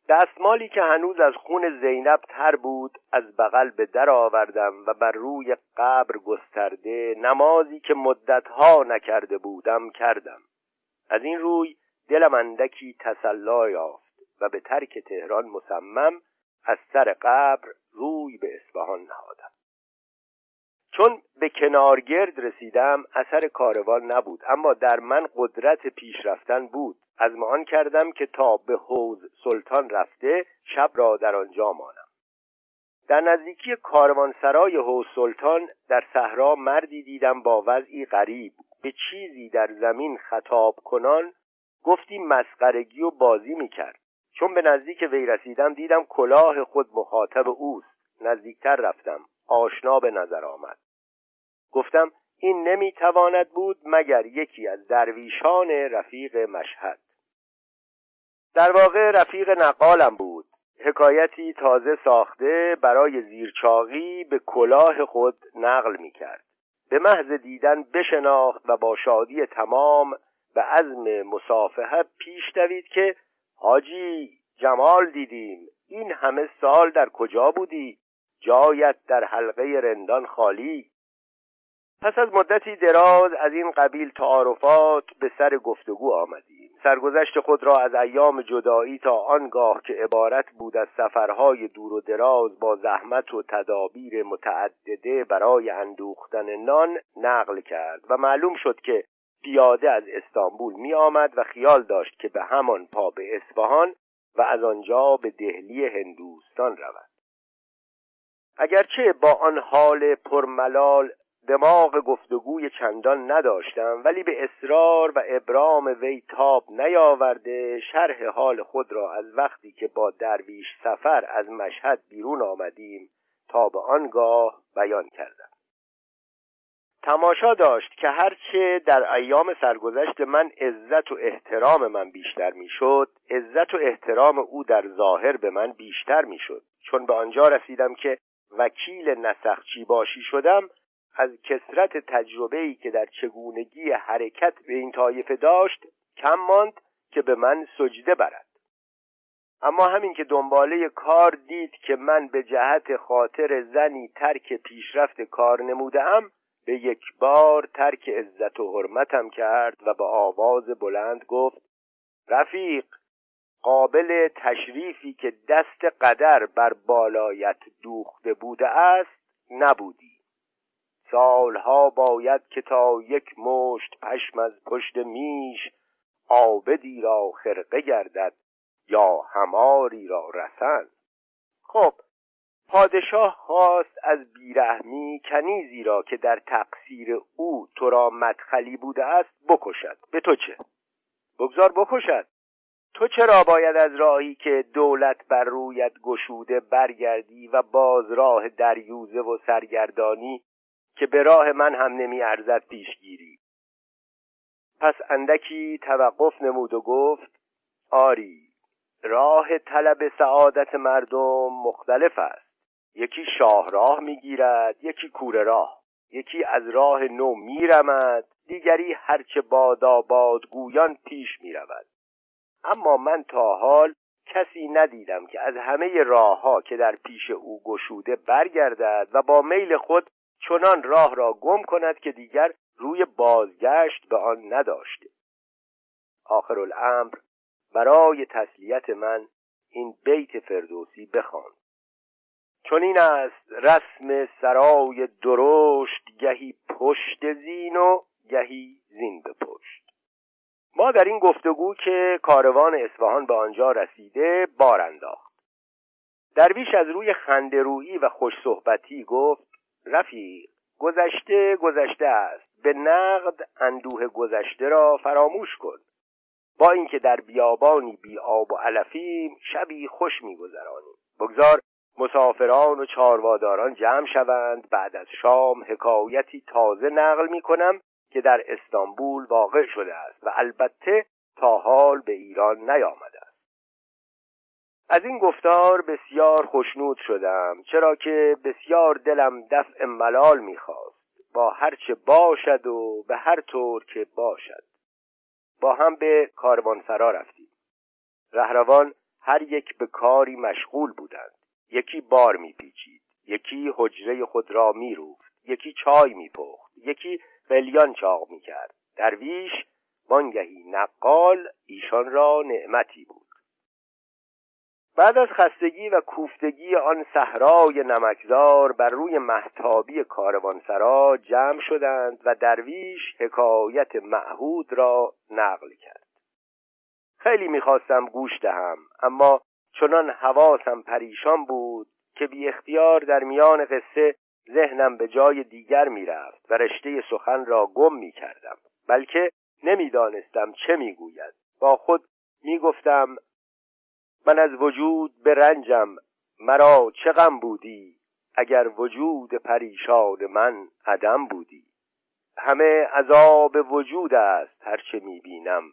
دستمالی که هنوز از خون زینب تر بود از بغل به در آوردم و بر روی قبر گسترده نمازی که مدتها نکرده بودم کردم. از این روی دلم اندکی تسلا یافت. و به ترک تهران مصمم از سر قبر روی به اصفهان نهادم. چون به کنارگرد رسیدم اثر کاروان نبود اما در من قدرت پیش رفتن بود. از آن کردم که تا به حوز سلطان رفته شب را در آنجا مانم. در نزدیکی کاروانسرای حوز سلطان در صحرا مردی دیدم با وضعی غریب. به چیزی در زمین خطاب کنان گفتی مسخرگی و بازی می‌کرد. چون به نزدیک وی رسیدم دیدم کلاه خود مخاطب اوست. نزدیکتر رفتم. آشنا به نظر آمد. گفتم این نمی‌تواند بود مگر یکی از درویشان رفیق مشهد. در واقع رفیق نقالم بود. حکایتی تازه ساخته برای زیرچاقی به کلاه خود نقل می کرد به محض دیدن بشناخت و با شادی تمام به عزم مسافهت پیش دوید که حاجی جمال دیدیم. این همه سال در کجا بودی؟ جایت در حلقه رندان خالی. پس از مدتی دراز از این قبیل تعارفات به سر گفتگو آمدیم. سرگذشت خود را از ایام جدایی تا آنگاه که عبارت بود از سفرهای دور و دراز با زحمت و تدابیر متعدده برای اندوختن نان نقل کرد و معلوم شد که پیاده از استانبول می آمد و خیال داشت که به همان پا به اصفهان و از آنجا به دهلی هندوستان رود. اگرچه با آن حال پرملال دماغ گفتگوی چندان نداشتم ولی به اصرار و ابرام وی تاب نیاورده شرح حال خود را از وقتی که با درویش سفر از مشهد بیرون آمدیم تا به آنگاه بیان کردم. تماشا داشت که هرچه در ایام سرگذشت من عزت و احترام من بیشتر می‌شد عزت و احترام او در ظاهر به من بیشتر می‌شد. چون به آنجا رسیدم که وکیل نسخچی باشی شدم از کسرت تجربه ای که در چگونگی حرکت به این طایفه داشت کم ماند که به من سجده برد. اما همین که دنباله کار دید که من به جهت خاطر زنی ترک پیشرفت کار نمودم به یک بار ترک عزت و حرمتم کرد و به آواز بلند گفت رفیق قابل تشریفی که دست قدر بر بالایت دوخته بوده است نبودی. سالها باید که تا یک مشت پشم از پشت میش آبدی را خرقه گردد یا هماری را رسن خب پادشاه خواست از بیرحمی کنیزی را که در تقصیر او تو را مدخلی بوده است بکشد. به تو چه؟ بگذار بکشد. تو چرا باید از راهی که دولت بر رویت گشوده برگردی و باز راه دریوزه و سرگردانی که به راه من هم نمی ارزد پیشگیری پس اندکی توقف نمود و گفت آری راه طلب سعادت مردم مختلف است. یکی شاهراه می‌گیرد یکی کوره راه. یکی از راه نو میرمد دیگری هرچه باد گویان پیش می‌رود. اما من تا حال کسی ندیدم که از همه راهها که در پیش او گشوده برگردد و با میل خود چنان راه را گم کند که دیگر روی بازگشت به آن نداشته. آخر الامر برای تسلیت من این بیت فردوسی بخواند چون این است رسم سرای درشت گهی پشت زین و گهی زین به پشت. ما در این گفتگو که کاروان اصفهان به آنجا رسیده بار انداخت. درویش از روی خندرویی و خوش صحبتی گفت رفیق گذشته گذشته است. به نقد اندوه گذشته را فراموش کن. با اینکه در بیابانی بی آب و علفیم شبی خوش میگذرانیم. بگذار مسافران و چارواداران جمع شوند. بعد از شام حکایتی تازه نقل می کنم که در استانبول واقع شده است و البته تا حال به ایران نیامده است. از این گفتار بسیار خوشنود شدم چرا که بسیار دلم دفع ملال می‌خواست. با هرچه باشد و به هر طور که باشد. با هم به کاروانسرا رفتیم. رهروان هر یک به کاری مشغول بودند. یکی بار میپیچید یکی حجره خود را میروفت یکی چای میپخت یکی قلیان چاق می‌کرد. درویش وانگهی نقال ایشان را نعمتی بود. بعد از خستگی و کوفتگی آن صحرای نمکزار بر روی محتابی کاروانسرا جمع شدند و درویش حکایت معهود را نقل کرد. خیلی می‌خواستم گوش دهم اما چنان حواسم پریشان بود که بی اختیار در میان قصه ذهنم به جای دیگر می‌رفت و رشته سخن را گم می‌کردم. بلکه نمی‌دانستم چه می‌گوید. با خود می‌گفتم من از وجود به رنجم مرا چه غم بودی اگر وجود پریشان من عدم بودی؟ همه عذاب وجود است هرچه می‌بینم.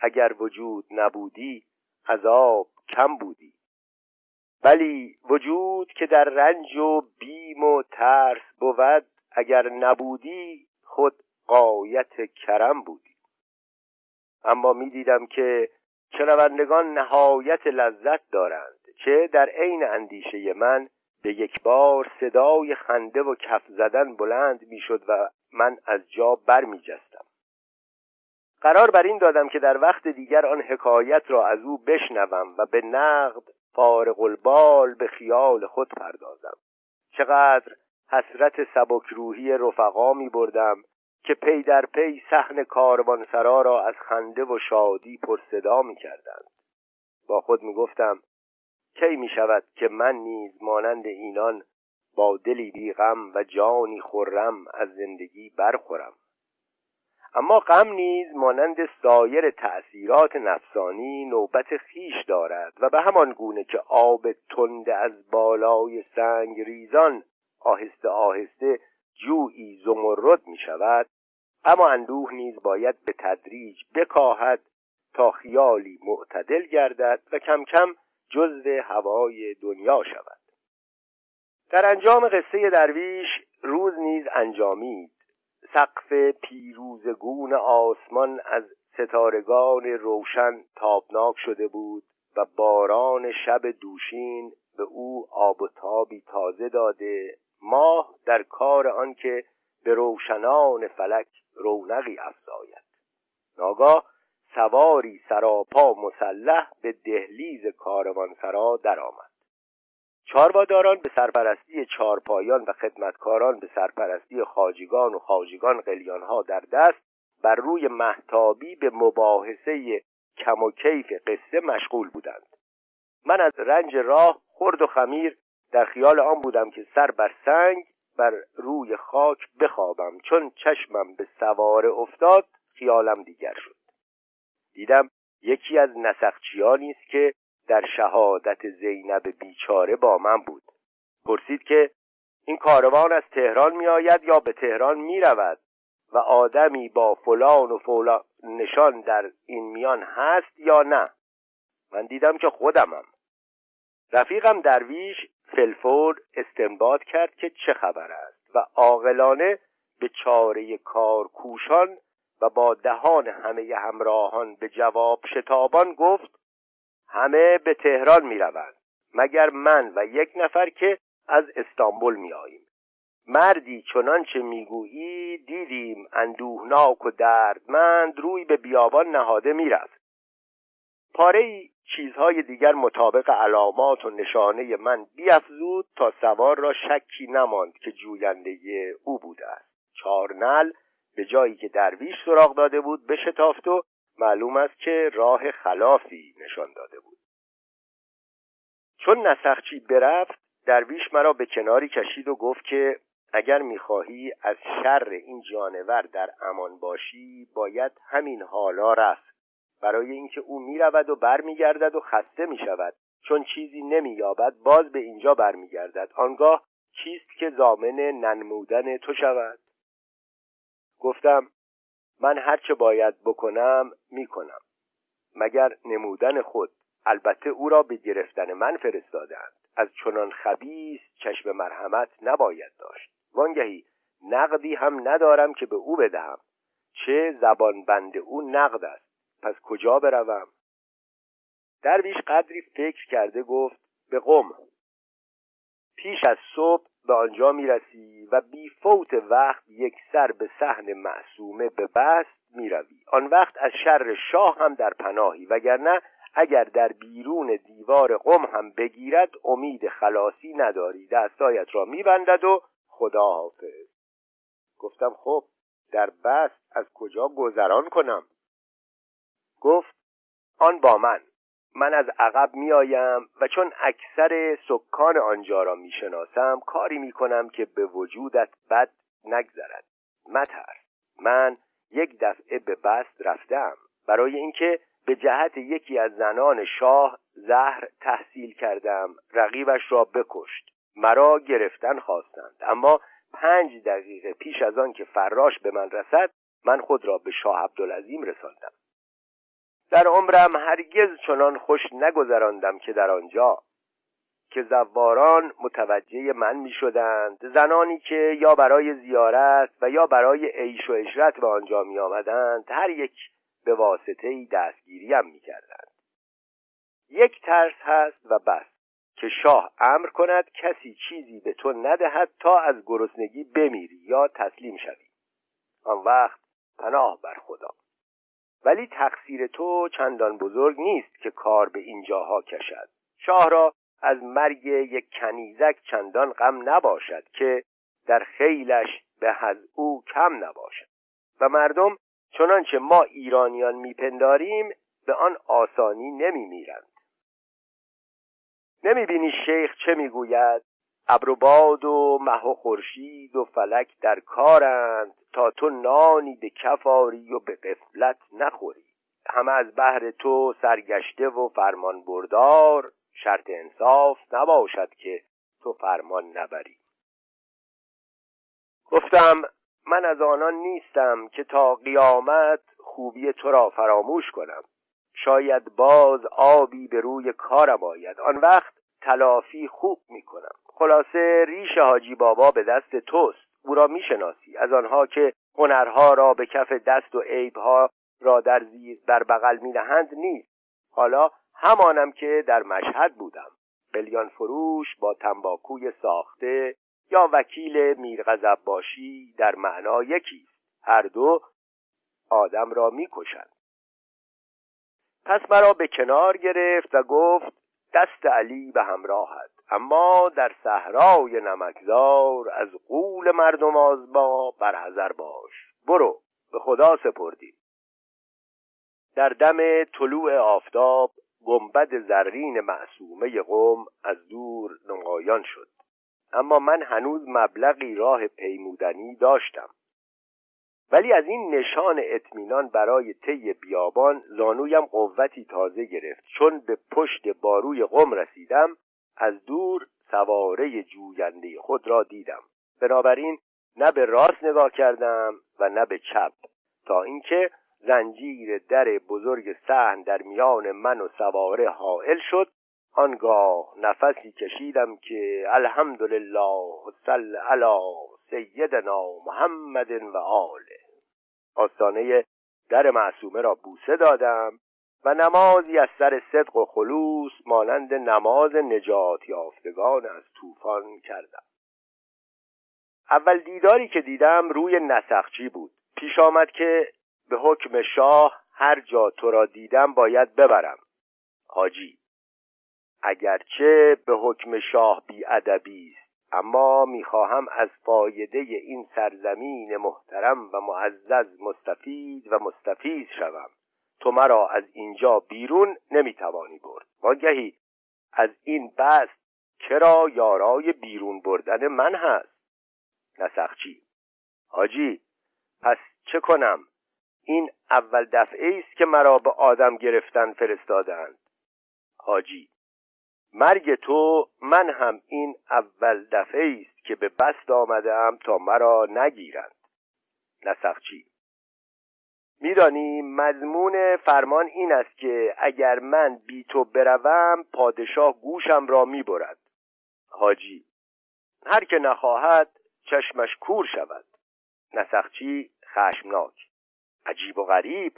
اگر وجود نبودی عذاب کم بودی ولی وجود که در رنج و بیم و ترس بود اگر نبودی خود قایت کرم بودی اما می‌دیدم که شنوندگان نهایت لذت دارند چه در عین اندیشه من به یک بار صدای خنده و کف زدن بلند می‌شد و من از جا بر می. قرار بر این دادم که در وقت دیگر آن حکایت را از او بشنوم و به نقد فارغ البال به خیال خود پردازم چقدر حسرت سبکروحی رفقا می بردم که پی در پی صحن کاروانسرا را از خنده و شادی پرصدا می کردند. با خود می گفتم کی می شود که من نیز مانند اینان با دلی بیغم و جانی خرم از زندگی برخورم اما غم نیز مانند سایر تأثیرات نفسانی نوبت خیش دارد و به همان گونه که آب تنده از بالای سنگ ریزان آهسته آهسته جویی زمرد می شود اما اندوه نیز باید به تدریج بکاهد تا خیالی معتدل گردد و کم کم جزو هوای دنیا شود. در انجام قصه درویش روز نیز انجامید. سقف پیروزگون آسمان از ستارگان روشن تابناک شده بود و باران شب دوشین به او آب و تابی تازه داده ماه در کار آنکه به روشنان فلک رونقی افزاید. ناگاه سواری سراپا مسلح به دهلیز کاروانسرا درآمد. چارواداران به سرپرستی چارپایان و خدمتکاران به سرپرستی خاجگان و خاجگان قلیانها در دست بر روی محتابی به مباحثه کم و کیف قصه مشغول بودند. من از رنج راه خرد و خمیر در خیال آن بودم که سر بر سنگ بر روی خاک بخوابم. چون چشمم به سوار افتاد خیالم دیگر شد. دیدم یکی از نسخچیانی است که در شهادت زینب بیچاره با من بود. پرسید که این کاروان از تهران می آید یا به تهران می رود و آدمی با فلان و فلان نشان در این میان هست یا نه؟ من دیدم که خودمم. رفیقم درویش فلفور استنباط کرد که چه خبر است و عاقلانه به چاره کار کوشان و با دهان همه همراهان به جواب شتابان گفت همه به تهران می روند مگر من و یک نفر که از استانبول می آییم مردی چنانچه می‌گویی دیدیم اندوهناک و دردمند روی به بیابان نهاده می‌رفت. پاره ای چیزهای دیگر مطابق علامات و نشانه من بیافزود تا سوار را شکی نماند که جوینده او بوده است. چارنل به جایی که درویش سراغ داده بود بشتافت و معلوم است که راه خلافی نشان داده بود. چون نسخچی برفت درویش مرا به کناری کشید و گفت که اگر می‌خواهی از شر این جانور در امان باشی باید همین حالا رفت. برای اینکه او می‌رود و برمیگردد و خسته می‌شود. چون چیزی نمییابد باز به اینجا برمیگردد. آنگاه چیست که زامن ننمودن تو شود؟ گفتم من هرچه باید بکنم می‌کنم. مگر نمودن خود. البته او را به گرفتن من فرستادند از چنان خبیس چشم مرحمت نباید داشت. وانگهی نقدی هم ندارم که به او بدهم. چه زبان بند او نقد است. پس کجا بروم؟ درویش قدری فکر کرده گفت به قم پیش از صبح به آنجا می‌رسی و بی فوت وقت یک سر به صحن معصومه به بست می‌روی. آن وقت از شر شاه هم در پناهی وگرنه اگر در بیرون دیوار قم هم بگیرد امید خلاصی نداری. دستایت را میبندد و خدا حافظ گفتم خب در بست از کجا گذران کنم؟ گفت آن با من. من از عقب میآیم و چون اکثر سکان آنجا را می‌شناسم کاری می‌کنم که به وجودت بد نگذرد. مترس من یک دفعه به بست رفتم برای اینکه به جهت یکی از زنان شاه زهر تحصیل کردم رقیبش را بکشت. مرا گرفتن خواستند اما پنج دقیقه پیش از آن که فراش به من رسد من خود را به شاه عبدالعظیم رساندم. در عمرم هرگز چنان خوش نگذراندم که در آنجا که زواران متوجه من می شدند زنانی که یا برای زیارت و یا برای عیش و اشرت به آنجا می آمدند هر یک به واسطه دستگیریم می کردند. یک ترس هست و بس که شاه امر کند کسی چیزی به تو ندهد تا از گرسنگی بمیری یا تسلیم شوی. آن وقت پناه بر خدا. ولی تقصیر تو چندان بزرگ نیست که کار به اینجاها کشد. شاه را از مرگ یک کنیزک چندان غم نباشد که در خیلش به از او کم نباشد. و مردم چنانچه ما ایرانیان میپنداریم به آن آسانی نمیمیرند. نمی‌بینی شیخ چه می‌گوید؟ ابر و باد و مه و خورشید و فلک در کارند تا تو نانی به کفاری و به قفلت نخوری. همه از بهر تو سرگشته و فرمان بردار. شرط انصاف نباشد که تو فرمان نبری. گفتم من از آنان نیستم که تا قیامت خوبی تو را فراموش کنم. شاید باز آبی به روی کارم آید. آن وقت تلافی خوب می‌کنم. خلاصه ریش حاجی بابا به دست توست. او را می‌شناسی. از آنها که هنرها را به کف دست و عیبها را در زیر در بغل می‌دهند نیست. حالا همانم که در مشهد بودم. قلیان فروش با تنباکوی ساخته یا وکیل میرغضب باشی در معنا یکی هر دو آدم را می‌کشند. پس مرا به کنار گرفت و گفت دست علی به همراهت اما در صحرای نمکزار از قول مردم آزما برحذر باش. برو به خدا سپردیم در دم طلوع آفتاب گنبد زرین معصومه قوم از دور نمایان شد. اما من هنوز مبلغی راه پیمودنی داشتم. ولی از این نشان اطمینان برای طی بیابان زانویم قوتی تازه گرفت. چون به پشت باروی قم رسیدم از دور سواره جوینده خود را دیدم. بنابراین نه به راست نگاه کردم و نه به چپ. تا اینکه زنجیر در بزرگ سهن در میان من و سواره حائل شد. آنگاه نفسی کشیدم که الحمدلله صل علی سیدنا محمد و آله. آستانه در معصومه را بوسه دادم و نمازی از سر صدق و خلوص مانند نماز نجات یافتگان از طوفان کردم. اول دیداری که دیدم روی نسخچی بود. پیش آمد که به حکم شاه هر جا تو را دیدم باید ببرم. حاجی اگرچه به حکم شاه بی ادبی است اما می‌خواهم از فایده این سرزمین محترم و معزز مستفید و مستفیز شوم. تو مرا از اینجا بیرون نمی‌توانی برد. واگهی از این بست چرا یارای بیرون بردن من هست؟ نسخچی حاجی پس چه کنم؟ این اول دفعه است که مرا به آدم گرفتن فرستادند حاجی مرگ تو من هم این اول دفعه است که به بست آمدم تا مرا نگیرند. نسخچی میدانی مضمون فرمان این است که اگر من بی تو بروم پادشاه گوشم را می‌برد. حاجی هر که نخواهد چشمش کور شود. نسخچی خشمناک. عجیب و غریب.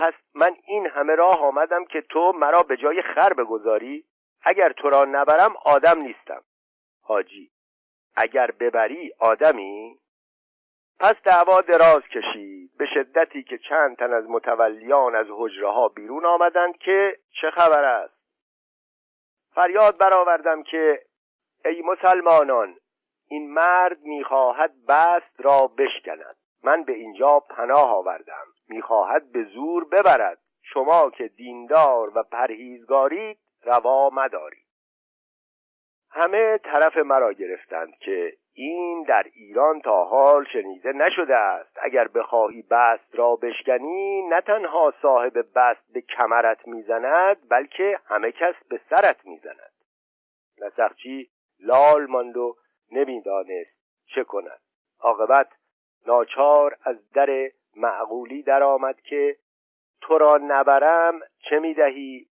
پس من این همه راه آمدم که تو مرا به جای خر بگذاری. اگر تو را نبرم آدم نیستم. حاجی اگر ببری آدمی پس دعوا دراز کشید به شدتی که چند تن از متولیان از حجره ها بیرون آمدند که چه خبر است؟ فریاد برآوردم که ای مسلمانان این مرد می‌خواهد بست را بشکند. من به اینجا پناه آوردم. می‌خواهد به زور ببرد. شما که دیندار و پرهیزگارید روا مدارید. همه طرف مرا گرفتند که این در ایران تا حال شنیده نشده است. اگر بخواهی بست را بشکنی نه تنها صاحب بست به کمرت می‌زند بلکه همه کس به سرت می‌زند. نسخچی لال ماند و نمی‌دانست چه کند. عاقبت ناچار از در معقولی درآمد که تو را نبرم چه می‌دهی؟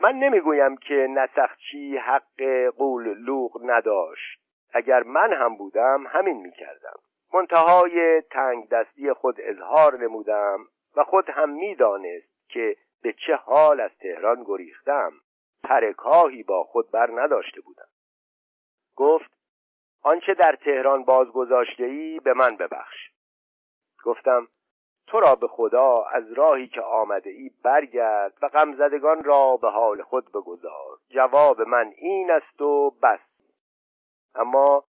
من نمی‌گویم که نسخچی حق قول لوغ نداشت. اگر من هم بودم همین می‌کردم. منتهای تنگ دستی خود اظهار نمودم و خود هم می‌دانست که به چه حال از تهران گریختم. پرکاهی با خود بر نداشته بودم. گفت آنچه در تهران بازگذاشته ای به من ببخش. گفتم تو را به خدا از راهی که آمده ای برگرد و غمزدگان را به حال خود بگذار. جواب من این است و بس. اما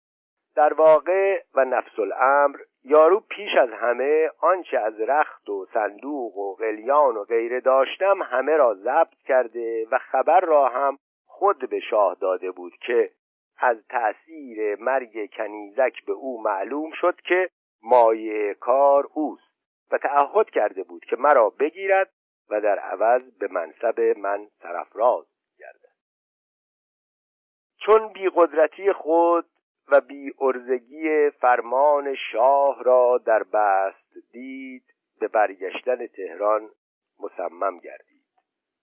در واقع و نفس الامر یارو پیش از همه آنچه از رخت و صندوق و قلیان و غیره داشتم همه را ضبط کرده و خبر را هم خود به شاه داده بود که از تأثیر مرگ کنیزک به او معلوم شد که مایه کار اوست. و تعهد کرده بود که مرا بگیرد و در عوض به منصب من سرفراز گردد. چون بی قدرتی خود و بی ارزگی فرمان شاه را در بست دید به برگشتن تهران مصمم گردید.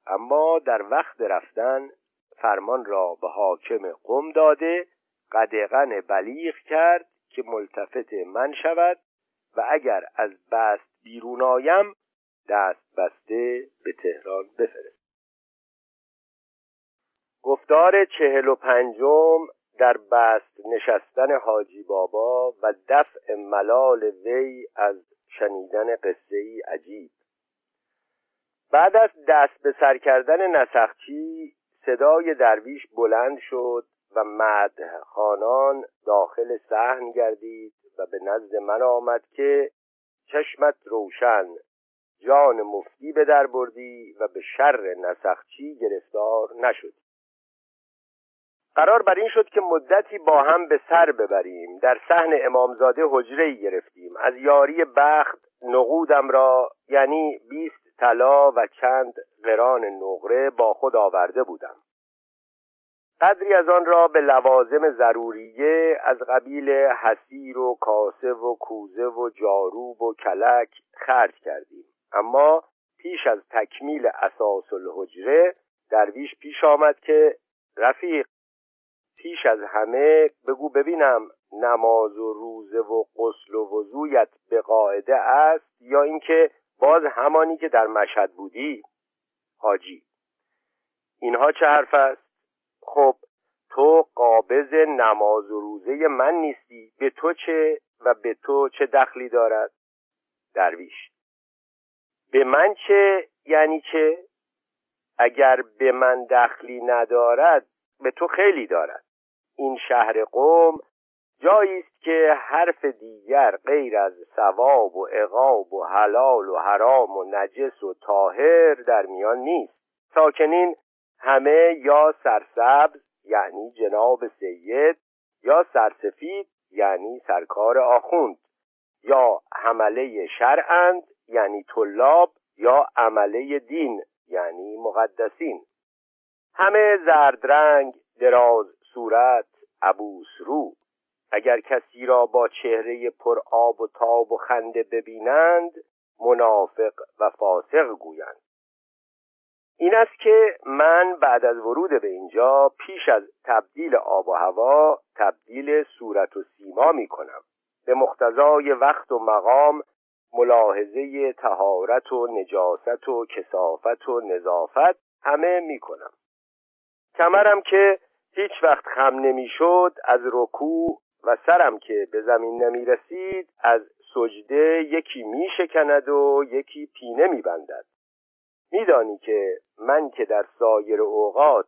اما در وقت رفتن فرمان را به حاکم قم داده قدغن بلیغ کرد که ملتفت من شود و اگر از بست بیرون آیم دست بسته به تهران بفرست. گفتار چهل و پنجم در بست نشستن حاجی بابا و دفع ملال وی از شنیدن قصه ای عجیب. بعد از دست به سر کردن نسخچی صدای درویش بلند شد و مده خانان داخل صحن گردید و به نزد من آمد که چشمت روشن. جان مفتی به در بردی و به شر نسخچی گرفتار نشدی. قرار بر این شد که مدتی با هم به سر ببریم. در صحن امامزاده حجره گرفتیم. از یاری بخت نقودم را یعنی بیست طلا و چند قران نقره با خود آورده بودم. قدری از آن را به لوازم ضروریه از قبیل حسیر و کاسه و کوزه و جاروب و کلک خرج کردیم. اما پیش از تکمیل اساس الحجره درویش پیش آمد که رفیق پیش از همه بگو ببینم نماز و روزه و غسل و وضویت به قاعده است یا اینکه باز همانی که در مشهد بودی؟ حاجی اینها چه حرف است؟ خب تو قابض نماز و روزه من نیستی. به تو چه و به تو چه دخلی دارد؟ درویش. به من چه یعنی چه؟ اگر به من دخلی ندارد به تو خیلی دارد. این شهر قوم جایی است که حرف دیگر غیر از ثواب و عقاب و حلال و حرام و نجس و طاهر در میان نیست. ساکنین همه یا سرسبز یعنی جناب سید یا سرسفید یعنی سرکار آخوند یا حمله شرعند یعنی طلاب یا عمله دین یعنی مقدسین. همه زردرنگ دراز صورت عبوس رو. اگر کسی را با چهره پر آب و تاب و خنده ببینند منافق و فاسق گویند. این است که من بعد از ورود به اینجا پیش از تبدیل آب و هوا تبدیل صورت و سیما می کنم. به مختزای وقت و مقام ملاحظه تهارت و نجاست و کسافت و نظافت همه می کنم. کمرم که هیچ وقت خم نمی‌شد از رکوع و سرم که به زمین نمی رسید از سجده یکی می شکند و یکی پینه می بندد. میدانی که من که در سایر اوقات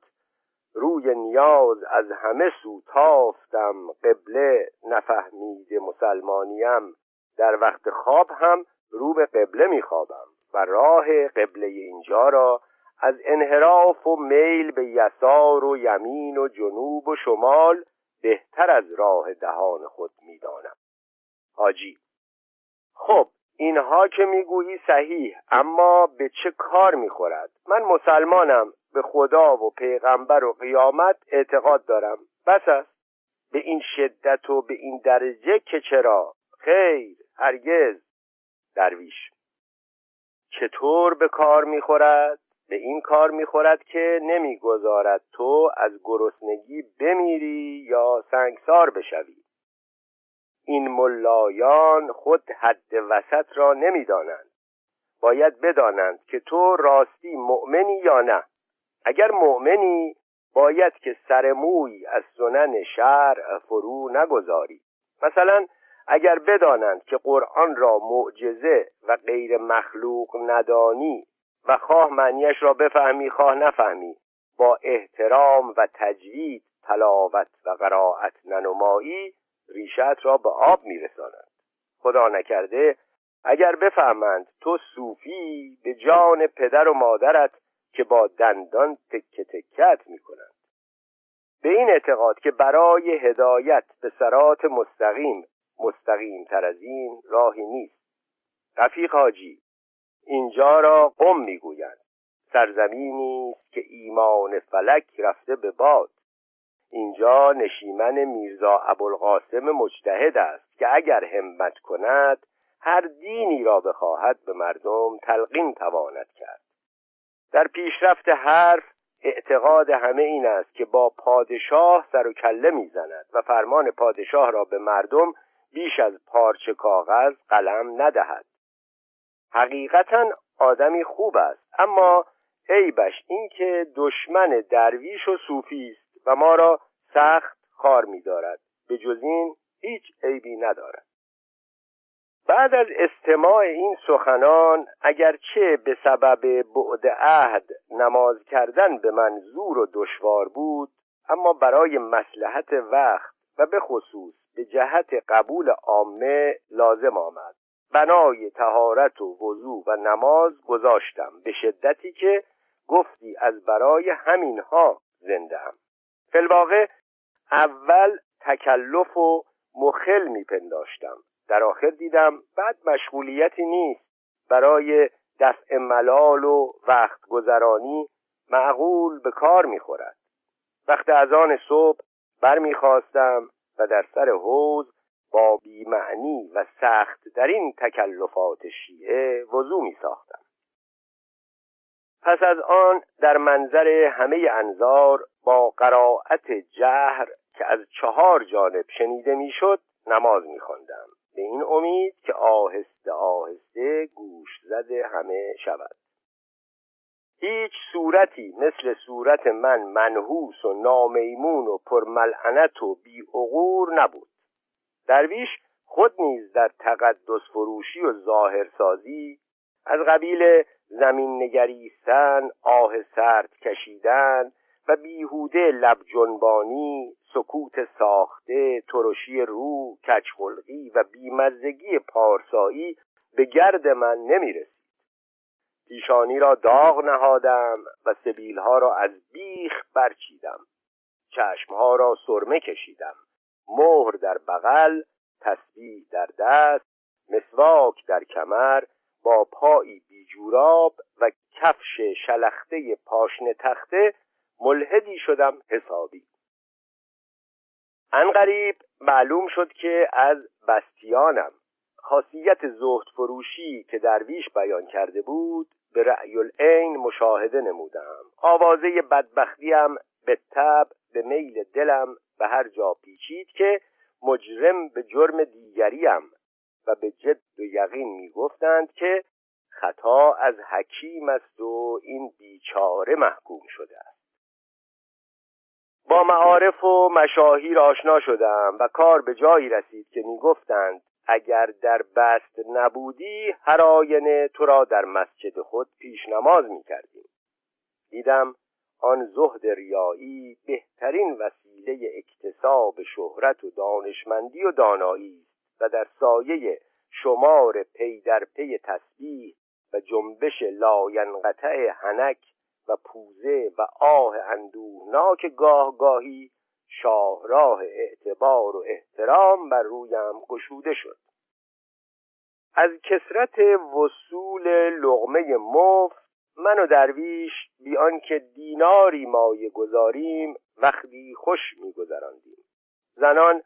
روی نیاز از همه سو تافتم قبله نفهمید مسلمانیم. در وقت خواب هم رو به قبله میخوابم و راه قبله اینجا را از انحراف و میل به یسار و یمین و جنوب و شمال بهتر از راه دهان خود می‌دانم. حاجی خب اینها که می‌گویی صحیح اما به چه کار می‌خورد؟ من مسلمانم به خدا و پیغمبر و قیامت اعتقاد دارم. بس است. به این شدت و به این درجه که چرا؟ خیر هرگز. درویش. چطور به کار می‌خورد؟ به این کار می‌خورد که نمی‌گذارد تو از گرسنگی بمیری یا سنگسار بشوی. این ملایان خود حد وسط را نمی‌دانند. باید بدانند که تو راستی مؤمنی یا نه. اگر مؤمنی باید که سر موی از سنن شرع فرو نگذاری. مثلا اگر بدانند که قرآن را معجزه و غیر مخلوق ندانی و خواه معنیش را بفهمی خواه نفهمی با احترام و تجوید تلاوت و قرائت ننمایی ریشت را به آب میرسانند خدا نکرده اگر بفهمند تو صوفی به جان پدر و مادرت که با دندان تکه تکت می‌کنند. به این اعتقاد که برای هدایت به سرات مستقیم مستقیم تر از این راهی نیست. رفیق حاجی اینجا را قم می‌گویند. سرزمینی که ایمان فلک رفته به باد. اینجا نشیمن میرزا ابوالقاسم مجتهد است که اگر همت کند هر دینی را بخواهد به مردم تلقین تواند کرد. در پیشرفت حرف اعتقاد همه این است که با پادشاه سر و کله می‌زند و فرمان پادشاه را به مردم بیش از پارچه کاغذ قلم ندهد. حقیقتا آدمی خوب است اما عیبش این که دشمن درویش و صوفی است. و ما را سخت خار می‌دارد. به جز این هیچ عیبی ندارد. بعد از استماع این سخنان اگرچه به سبب بعد عهد نماز کردن به من زور و دشوار بود اما برای مسلحت وقت و به خصوص به جهت قبول عامه لازم آمد. بنای تهارت و وضوع و نماز گذاشتم به شدتی که گفتی از برای همینها زنده هم فلواقع اول تکلف و مخل میپنداشتم. در آخر دیدم بعد مشغولیتی نیست. برای دفع ملال و وقت گذرانی معقول به کار می‌خورد. وقت از آن صبح برمیخواستم و در سر حوز با بیمعنی و سخت در این تکلفات شیعه وضوع می ساختم پس از آن در منظر همه انظار با قرائت جهر که از چهار جانب شنیده می‌شد نماز میخواندم. به این امید که آهسته آهسته گوش زده همه شود. هیچ صورتی مثل صورت من منحوس و نامیمون و پرملعنت و بیعقور نبود. درویش خود نیز در تقدس فروشی و ظاهرسازی از قبیل زمین نگریستن آه سرد کشیدن و بیهوده لب جنبانی سکوت ساخته ترشی رو کچخلقی و بیمزگی پارسایی به گرد من نمی‌رسید. پیشانی را داغ نهادم و سبیلها را از بیخ برچیدم. چشمها را سرمه کشیدم. مهر در بغل تسبیح در دست مسواک در کمر با پایی بیجوراب و کفش شلخته پاشنه تخته ملحدی شدم حسابی. انقریب معلوم شد که از بستیانم خاصیت زهد فروشی که درویش بیان کرده بود به رأی العین مشاهده نمودم. آوازه بدبختیم به تب به میل دلم به هر جا پیچید که مجرم به جرم دیگریم و به جد و یقین می‌گفتند که خطا از حکیم است و این بیچاره محکوم شده است. با معارف و مشاهیر آشنا شدم و کار به جایی رسید که می‌گفتند اگر در بست نبودی هر آینه تو را در مسجد خود پیش نماز می‌کردیم. دیدم آن زهد ریایی بهترین وسیله اکتساب شهرت و دانشمندی و دانایی و در سایه شمار پی در پی تسبیح و جنبش لاینقطع حنک و پوزه و آه اندوهناک گاه گاهی شاهراه اعتبار و احترام بر رویم گشوده شد. از کثرت وصول لغمه مفت من و درویش بیان که دیناری مایه گذاریم وقتی خوش میگذراندیم زنان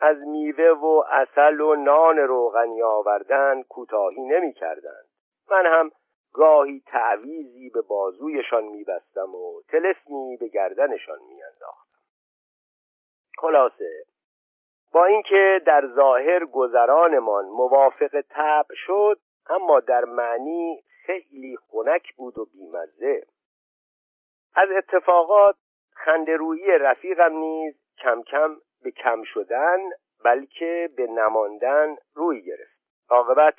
از میوه و اصل و نان روغنی آوردن کوتاهی نمی‌کردند من هم گاهی تعویزی به بازویشان میبستم و تلسمی به گردنشان میانداختم. خلاصه با اینکه در ظاهر گذرانمان موافق طبع شد اما در معنی خیلی خنک بود و بیمزه. از اتفاقات خندرویی رفیقم نیز کم کم به کم شدن بلکه به نماندن روی گرفت. عاقبت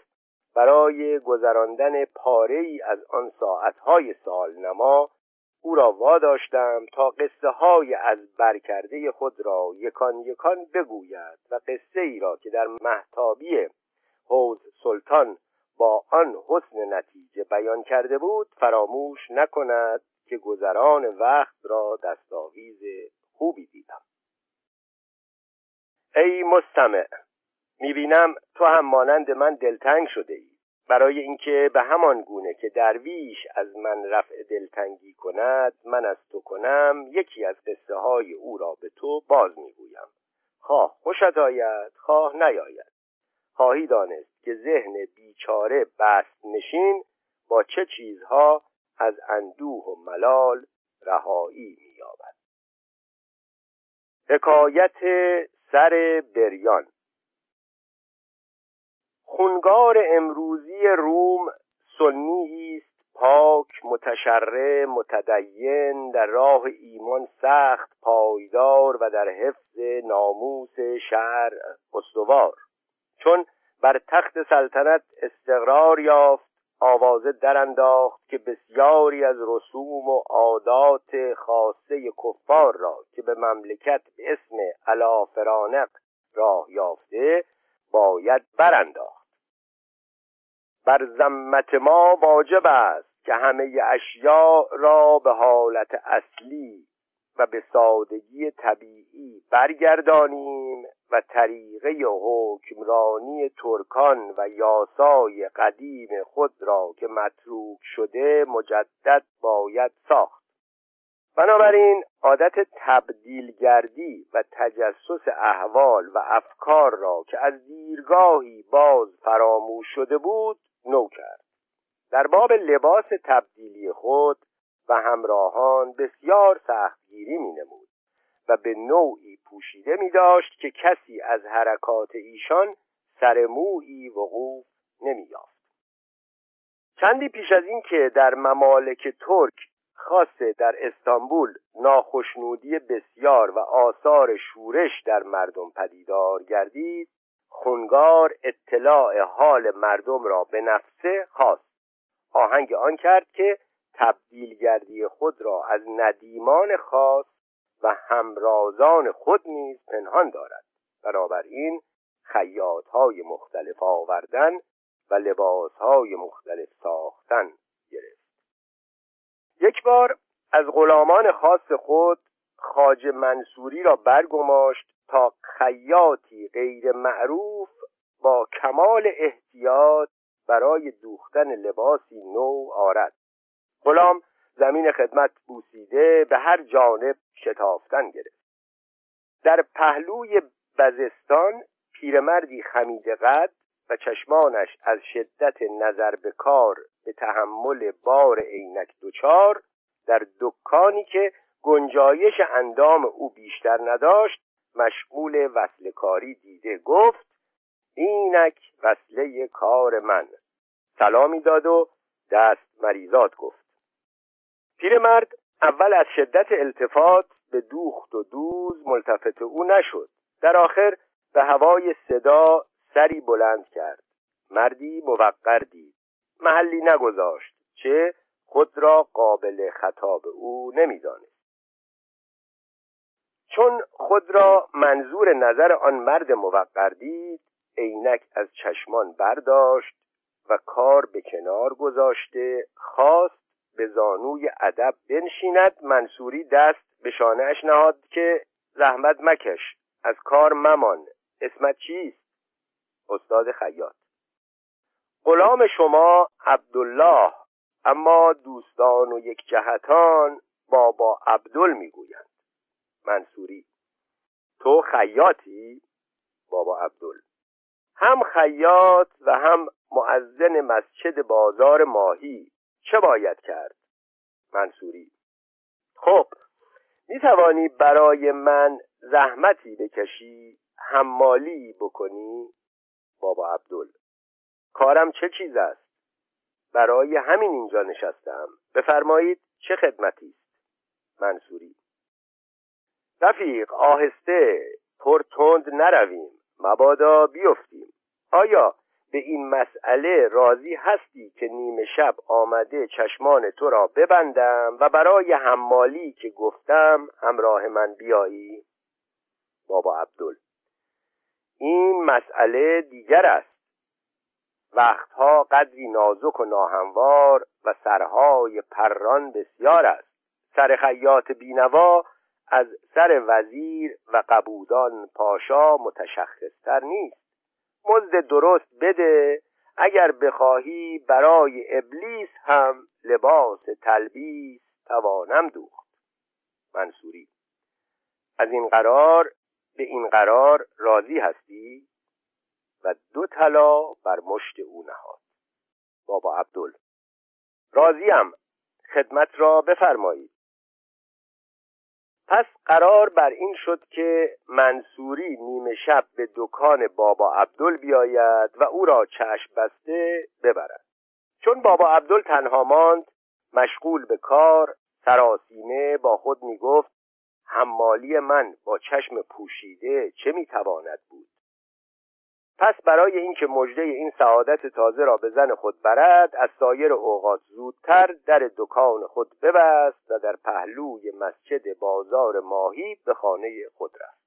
برای گذراندن پاره ای از آن ساعتهای سال نما او را واداشتم تا قصه های از برکرده خود را یکان یکان بگوید و قصه ای را که در محتابی حوز سلطان با آن حسن نتیجه بیان کرده بود فراموش نکند که گذران وقت را دستاویز خوبی دیدم. ای مستمع می‌بینم تو هم مانند من دلتنگ شده ای برای اینکه به همان گونه که درویش از من رفع دلتنگی کند من از تو کنم یکی از قصه های او را به تو باز می‌گویم. خواه خوشت آید خواه نیاید. خواهی دانست که ذهن بیچاره بست نشین با چه چیزها از اندوه و ملال رهایی مییابد. حکایت سر بریان خونگار امروزی روم سنی است پاک متشرع متدین در راه ایمان سخت پایدار و در حفظ ناموس شهر استوار. چون بر تخت سلطنت استقرار یافت آوازه انداخت که بسیاری از رسوم و عادات خاصه کفار را که به مملکت به اسم علا فرانق راه یافته باید برانداخت. بر زمت ما واجب است که همه اشیاء را به حالت اصلی و به سادگی طبیعی برگردانیم و طریقه حکمرانی ترکان و یاسای قدیم خود را که متروک شده مجدد باید ساخت. بنابراین عادت تبدیلگردی و تجسس احوال و افکار را که از دیرگاهی باز فراموش شده بود نو کرد در باب لباس تبدیلی خود و همراهان بسیار سختگیری می نمود و به نوعی پوشیده می داشت که کسی از حرکات ایشان سرمویی وقوف نمی یافت. چندی پیش از این که در ممالک ترک خاصه در استانبول ناخشنودی بسیار و آثار شورش در مردم پدیدار گردید خونگار اطلاع حال مردم را به نفسه خواست. آهنگ آن کرد که تبدیلگردی خود را از ندیمان خاص و همرازان خود نیز پنهان دارد. بنابراین خیاط های مختلف آوردن و لباس های مختلف ساختن گرفت. یک بار از غلامان خاص خود خاج منصوری را برگماشت تا خیاطی غیر معروف با کمال احتیاط برای دوختن لباسی نو آرد. غلام زمین خدمت بوسیده به هر جانب شتافتن گرفت. در پهلوی بزستان پیرمردی خمید قد و چشمانش از شدت نظر به کار به تحمل بار عینک دچار در دکانی که گنجایش اندام او بیشتر نداشت مشغول وصل کاری دیده گفت اینک وصله کار من. سلامی داد و دست مریضات گفت. پیرمرد اول از شدت التفات به دوخت و دوز ملتفت او نشد. در آخر به هوای صدا سری بلند کرد. مردی موقر دید. محلی نگذاشت چه خود را قابل خطاب او نمی‌دانست. چون خود را منظور نظر آن مرد موقر دید عینک از چشمان برداشت و کار به کنار گذاشته خواست به زانوی ادب بنشیند. منصوری دست به شانهاش نهاد که زحمت مکش از کار ممان. اسمت چیست؟ استاد خیاط. غلام شما عبدالله اما دوستان و یک جهتان بابا عبدال می‌گویند. خیاطی بابا عبدال هم خیاط و هم معزن مسجد بازار ماهی. چه باید کرد؟ منصوری. خب می توانی برای من زحمتی بکشی حمالی بکنی؟ بابا عبدال کارم چه چیز است؟ برای همین اینجا نشستم. بفرمایید چه خدمتی است؟ منصوری. رفیق آهسته. پر تند نرویم. مبادا بیفتیم. آیا به این مسئله راضی هستی که نیمه شب آمده چشمان تو را ببندم و برای حمالی که گفتم همراه من بیایی؟ بابا عبدال این مسئله دیگر است. وقتها قدری نازک و ناهموار و سرهای پران بسیار است. سر خیاط بینوا از سر وزیر و قبودان پاشا متشخصتر نیست. مزد درست بده اگر بخواهی برای ابلیس هم لباس تلبیس توانم دوخت. منصوری. از این قرار به این قرار راضی هستی؟ و دو طلا بر مشت او نهاد. بابا عبدال راضیم. خدمت را بفرمایید. پس قرار بر این شد که منصوری نیمه شب به دکان بابا عبدل بیاید و او را چشم بسته ببرد. چون بابا عبدل تنها ماند مشغول به کار سراسیمه با خود می گفت حمالی من با چشم پوشیده چه می‌تواند بود؟ پس برای اینکه مژده این سعادت تازه را به زن خود برد از سایر اوقات زودتر در دکان خود ببست و در پهلوی مسجد بازار ماهی به خانه خود رفت.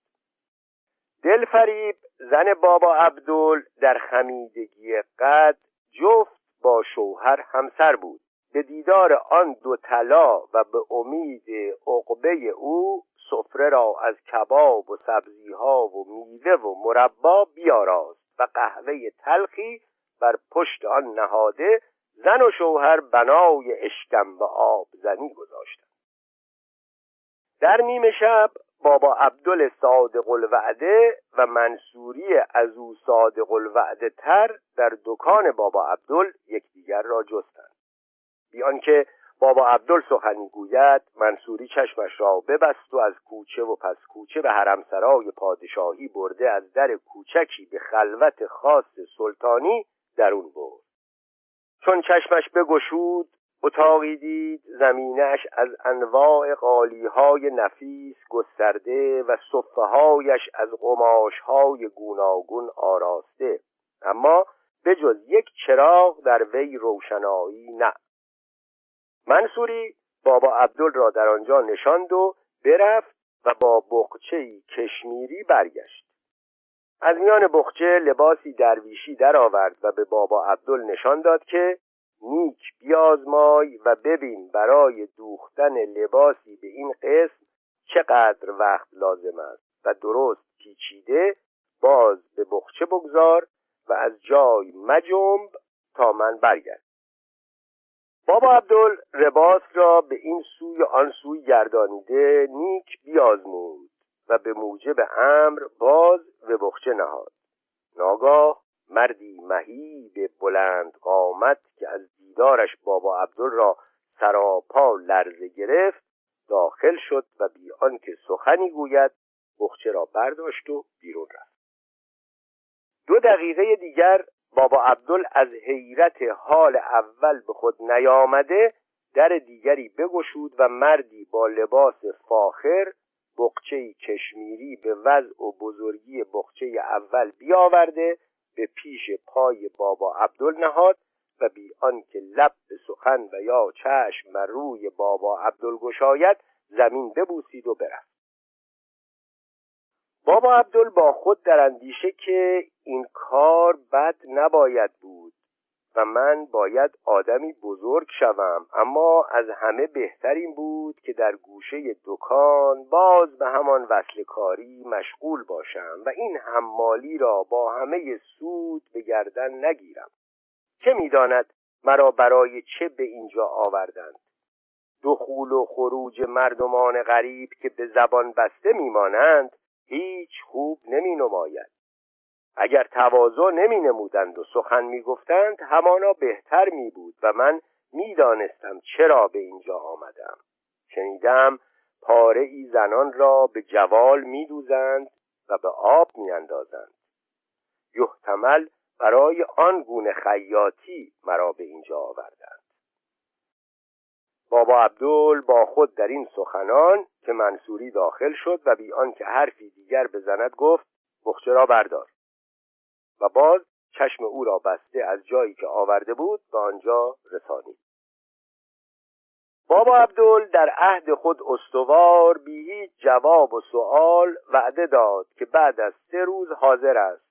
دلفریب زن بابا عبدال در خمیدگی قد جفت با شوهر همسر بود. به دیدار آن دو طلا و به امید عقبه او سفره را از کباب و سبزیها و میوه و مربا بیاراست. و قهوه تلخی بر پشت آن نهاده زن و شوهر بنای اشکم و آب زنی گذاشتند. در نیمه شب بابا عبدال صادق الوعده و منصوری از او صادق الوعده تر در دکان بابا عبدال یکدیگر را جستند. بیان که بابا عبدال سخنی گوید منصوری چشمش را ببست و از کوچه و پس کوچه به حرمسرای پادشاهی برده از در کوچکی به خلوت خاص سلطانی درون برد. چون چشمش بگشود اتاقی دید زمینش از انواع قالیهای نفیس گسترده و صفههایش از قماشهای گوناگون آراسته. اما به جز یک چراغ در وی روشنایی نه. منصوری بابا عبدال را در آنجا نشاند و برفت و با بخچه کشمیری برگشت. از میان بخچه لباسی درویشی درآورد و به بابا عبدال نشان داد که نیک بیازمای و ببین برای دوختن لباسی به این قسم چقدر وقت لازم است و درست پیچیده باز به بخچه بگذار و از جای مجنب تا من برگرد. بابا عبدال رباس را به این سوی آن سوی گردانیده نیک بیازمود و به موجب امر باز به بخچه نهاد. ناگاه مردی مهیب بلند قامت که از دیدارش بابا عبدال را سراپا لرزه گرفت داخل شد و بی آنکه سخنی گوید بخچه را برداشت و بیرون رفت. دو دقیقه دیگر بابا عبدال از حیرت حال اول به خود نیامده در دیگری بگشود و مردی با لباس فاخر بخچه کشمیری به وضع و بزرگی بخچه اول بیاورده به پیش پای بابا عبدال نهاد و بی آنکه لب به سخن و یا چشم و روی بابا عبدال گشاید زمین ببوسید و برفت. بابا عبدال با خود در اندیشه که این کار بد نباید بود و من باید آدمی بزرگ شوم. اما از همه بهتر این بود که در گوشه دکان باز به همان وصل کاری مشغول باشم و این حمالی را با همه سود به گردن نگیرم. که می‌داند مرا برای چه به اینجا آوردند؟ دخول و خروج مردمان غریب که به زبان بسته میمانند هیچ خوب نمی نماید اگر تواضع نمی نمودند و سخن می گفتند همانا بهتر می بود و من می دانستم چرا به اینجا آمدم. شنیدم پاره ای زنان را به جوال می دوزند و به آب می اندازند. یحتمل برای آن گونه خیاطی مرا به اینجا آوردند. بابا عبدال با خود در این سخنان که منصوری داخل شد و بی آنکه حرفی دیگر بزند گفت بخچه را بردار. و باز چشم او را بسته از جایی که آورده بود به آنجا رسانید. بابا عبدال در عهد خود استوار بی هیچ جواب و سوال وعده داد که بعد از سه روز حاضر است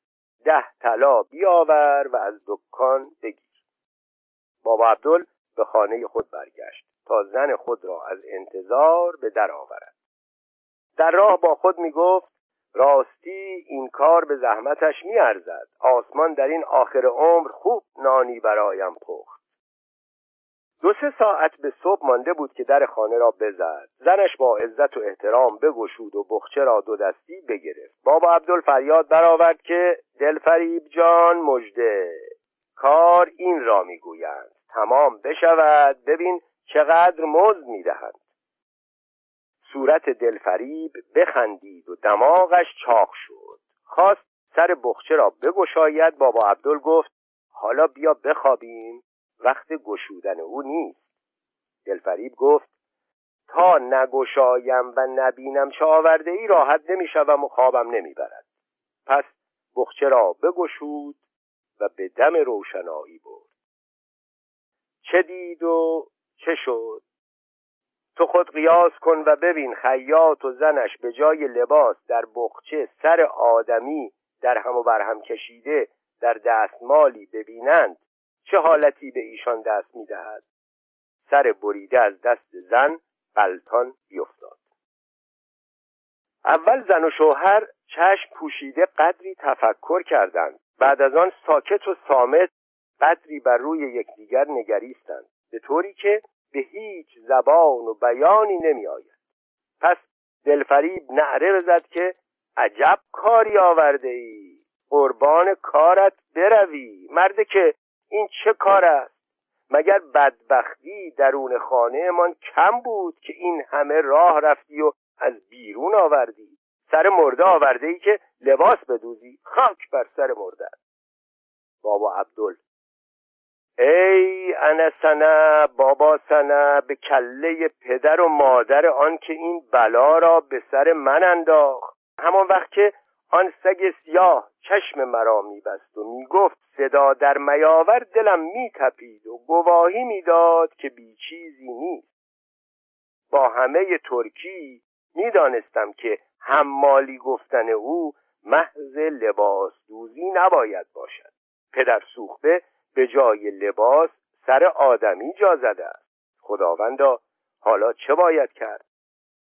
ده طلا بیاور و از دکان بگیر. بابا عبدال به خانه خود برگشت تا زن خود را از انتظار به در آورد. در راه با خود می گفت راستی این کار به زحمتش می ارزد. آسمان در این آخر عمر خوب نانی برایم پخت. دو سه ساعت به صبح مانده بود که در خانه را بزد. زنش با عزت و احترام بگشود و بخچه را دو دستی بگرفت. بابا عبدال فریاد برآورد که دلفریب جان مژده کار این را می‌گویند. تمام بشود. ببین چقدر مزد می‌دهند صورت دلفریب بخندید و دماغش چاق شد. خواست سر بخچه را بگشاید. بابا عبدال گفت حالا بیا بخوابیم. وقت گشودن او نیست. دلفریب گفت تا نگشایم و نبینم چه آورده ای راحت نمی‌شوم و خوابم نمی‌برد. پس بخچه را بگشود و به دم روشنایی برد. چه دید و چه شد؟ تو خود قیاس کن و ببین خیاط و زنش به جای لباس در بخچه سر آدمی در هم و برهم کشیده در دستمالی ببینند چه حالتی به ایشان دست می‌دهد؟ سر بریده از دست زن قلتان بیفتاد. اول زن و شوهر چشم پوشیده قدری تفکر کردند. بعد از آن ساکت و سامت قدری بر روی یکدیگر نگریستند. به طوری که به هیچ زبان و بیانی نمی آید. پس دلفریب نعره بزد که عجب کاری آورده ای. قربان کارت بروی. مرده که این چه کار است؟ مگر بدبختی درون خانه من کم بود که این همه راه رفتی و از بیرون آوردی؟ سر مرده آورده ای که لباس بدوزی. خاک بر سر مرده بابا عبدال ای انسنه بابا سنه به کله پدر و مادر آن که این بلا را به سر من انداخت. همان وقت که آن سگ سیاه چشم مرا میبست و می‌گفت صدا در میاور دلم میتپید و گواهی می‌داد که بیچیزی نیست. با همه ترکی می‌دانستم که حمالی گفتن او محض لباس دوزی نباید باشد. پدر سوخته به جای لباس سر آدمی جا زده است. خداوندا حالا چه باید کرد؟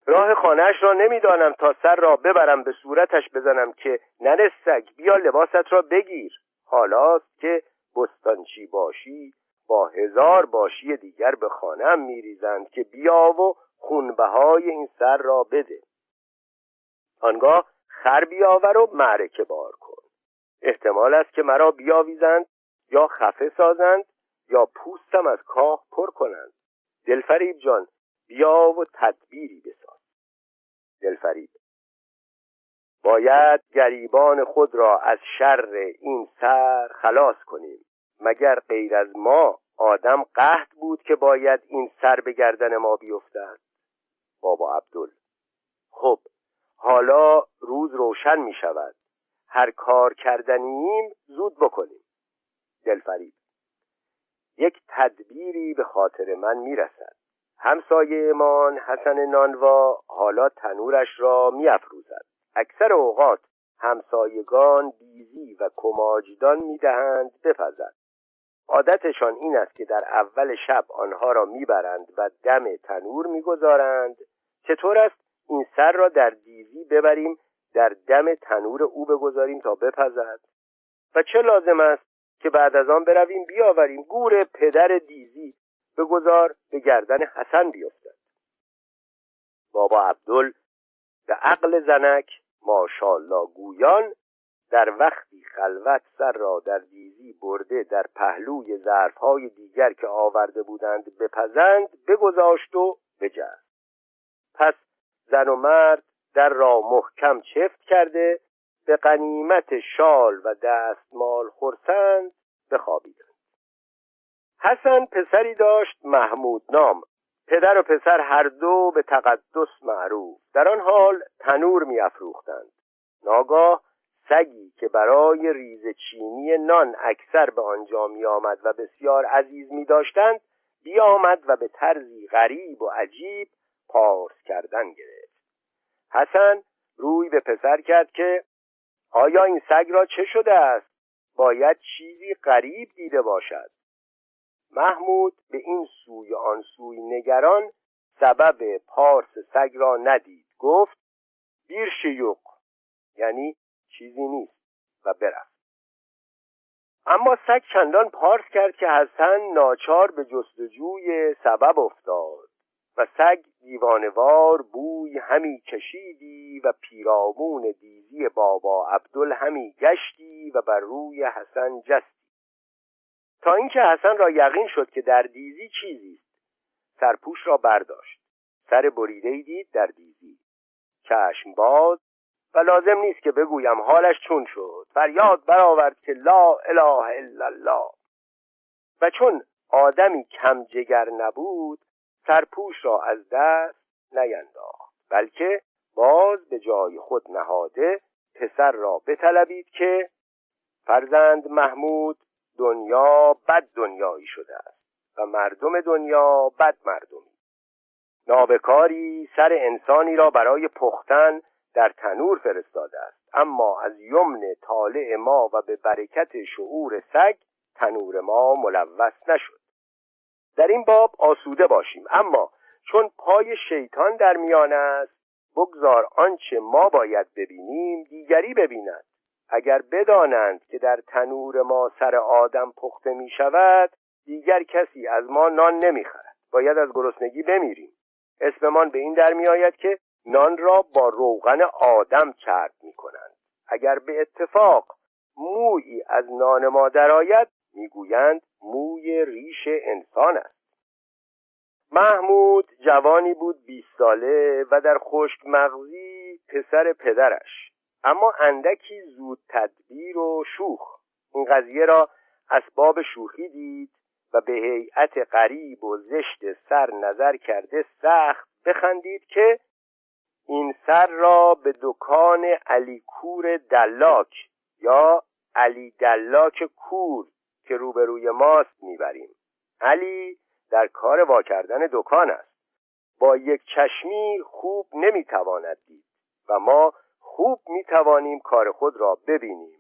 راه خانهش را نمی‌دانم تا سر را ببرم به صورتش بزنم که ننه بیا لباست را بگیر. حالاست که بستانچی باشی با هزار باشی دیگر به خانم میریزند که بیا و خونبهای این سر را بده. آنگاه خر بیاور و معرکه بار کن. احتمال است که مرا بیاویزند یا خفه سازند یا پوستم از کاه پر کنند. دلفریب جان بیا و تدبیری بساز. دلفریب باید گریبان خود را از شر این سر خلاص کنیم. مگر غیر از ما آدم قهد بود که باید این سر به گردن ما بیفتد؟ بابا عبدال خب حالا روز روشن می شود هر کار کردنیم زود بکنیم. دلفریب. یک تدبیری به خاطر من می‌رسد. همسایهمان حسن نانوا حالا تنورش را میافروزد. اکثر اوقات همسایگان بیزی و کماجدان می‌دهند بپزد. عادتشان این است که در اول شب آنها را می‌برند و دم تنور می‌گذارند. چطور است؟ این سر را در دیزی ببریم در دم تنور او بگذاریم تا بپزد. و چه لازم است؟ که بعد از آن برویم بیاوریم گور پدر دیزی بگذار به گردن حسن بیفتد. بابا عبدال به عقل زنک ماشالله گویان در وقتی خلوت سر را در دیزی برده در پهلوی ظرفهای دیگر که آورده بودند بپزند بگذاشت و بجست. پس زن و مرد در را محکم چفت کرده به قنیمت شال و دستمال خورسند بخوابیدند. حسن پسری داشت محمود نام. پدر و پسر هر دو به تقدس معروف. در آن حال تنور میافروختند. ناگاه سگی که برای ریز چینی نان اکثر به آنجا می آمد و بسیار عزیز می داشتند بیامد و به طرزی غریب و عجیب پارس کردن گرفت. حسن روی به پسر کرد که آیا این سگ را چه شده است؟ باید چیزی غریب دیده باشد. محمود به این سوی آن سوی نگران سبب پارس سگ را ندید. گفت بیر شیوق. یعنی چیزی نیست و برفت. اما سگ چندان پارس کرد که حسن ناچار به جستجوی سبب افتاد. و سگ دیوانوار بوی همی کشیدی و پیرامون دیزی بابا عبدال همی گشتی و بر روی حسن جستی. تا اینکه حسن را یقین شد که در دیزی چیزی است. سرپوش را برداشت. سر بریده دید در دیزی. چشم باز و لازم نیست که بگویم حالش چون شد. فریاد برآورد که لا اله الا الله. و چون آدمی کم جگر نبود سرپوش را از دست نینداخت بلکه باز به جای خود نهاده پسر را بطلبید که فرزند محمود دنیا بد دنیایی شده است و مردم دنیا بد مردمی. نابکاری سر انسانی را برای پختن در تنور فرستاده است اما از یمن طالع ما و به برکت شعور سگ تنور ما ملوث نشد. در این باب آسوده باشیم. اما چون پای شیطان در میان است بگذار آنچه ما باید ببینیم دیگری ببیند. اگر بدانند که در تنور ما سر آدم پخته می شود دیگر کسی از ما نان نمی‌خرد. باید از گرسنگی بمیریم. اسممان به این در می آید که نان را با روغن آدم چرب می کنند اگر به اتفاق مویی از نان ما درآید می‌گویند موی ریش انسان است. محمود جوانی بود بیست ساله و در خشک مغزی پسر پدرش. اما اندکی زود تدبیر و شوخ. این قضیه را اسباب شوخی دید و به هیئت غریب و زشت سر نظر کرده سخت بخندید که این سر را به دکان علی کور دلاک یا علی دلاک کور که روبروی ماست می‌بریم. علی در کار وا کردن دکان است. با یک چشمی خوب نمی‌تواند دید و ما خوب می‌توانیم کار خود را ببینیم.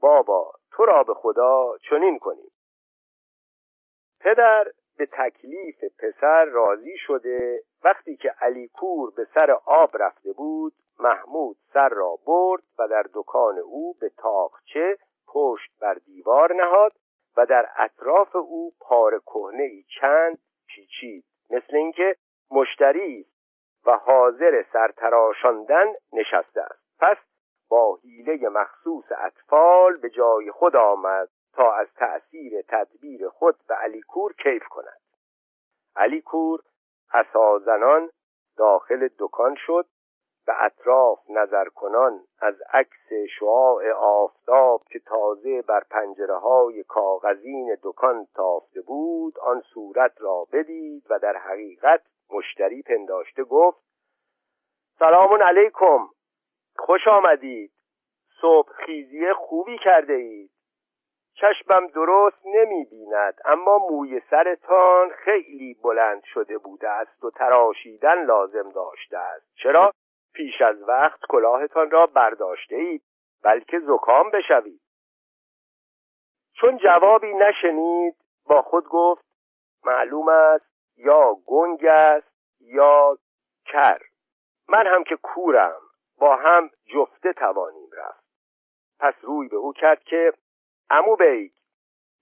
بابا تو را به خدا چنین کنیم. پدر به تکلیف پسر راضی شده. وقتی که علی کور به سر آب رفته بود محمود سر را برد و در دکان او به تاخچه پشت بر دیوار نهاد و در اطراف او پار کهنه ای چند پیچید مثل اینکه مشتری و حاضر سرتراشاندن نشسته است. پس با حیله مخصوص اطفال به جای خود آمد تا از تأثیر تدبیر خود به علیکور کیف کند. علیکور اسازنان داخل دکان شد به اطراف نظر کنان از عکس شعاع آفتاب که تازه بر پنجره های کاغذین دکان تافته بود آن صورت را بدید و در حقیقت مشتری پنداشته گفت سلام علیکم خوش آمدید صبح خیزی خوبی کرده اید. چشمم درست نمی بیند اما موی سرتان خیلی بلند شده بوده است و تراشیدن لازم داشته است. چرا؟ پیش از وقت کلاهتان را برداشته اید بلکه زکام بشوید. چون جوابی نشنید با خود گفت معلوم است یا گنگ است یا کر. من هم که کورم با هم جفته توانیم رفت. پس روی به او کرد که عمو بیگ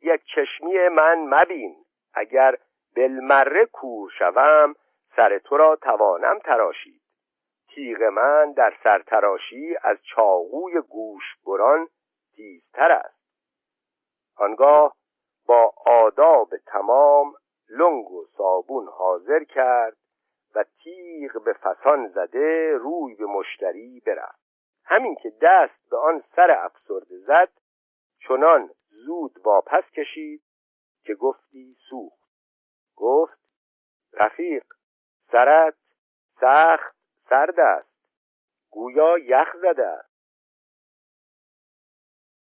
یک چشمی من مبین اگر بالمره کور شوم سر تو را توانم تراشید. تیغ من در سرتراشی از چاقوی گوش بران تیزتر است. آنگاه با آداب تمام لنگ و صابون حاضر کرد و تیغ به فسان زده روی به مشتری برفت. همین که دست به آن سر افسرده زد چنان زود واپس کشید که گفتی سوخت. گفت رفیق سرت سخت سرد است. گویا یخ زده است.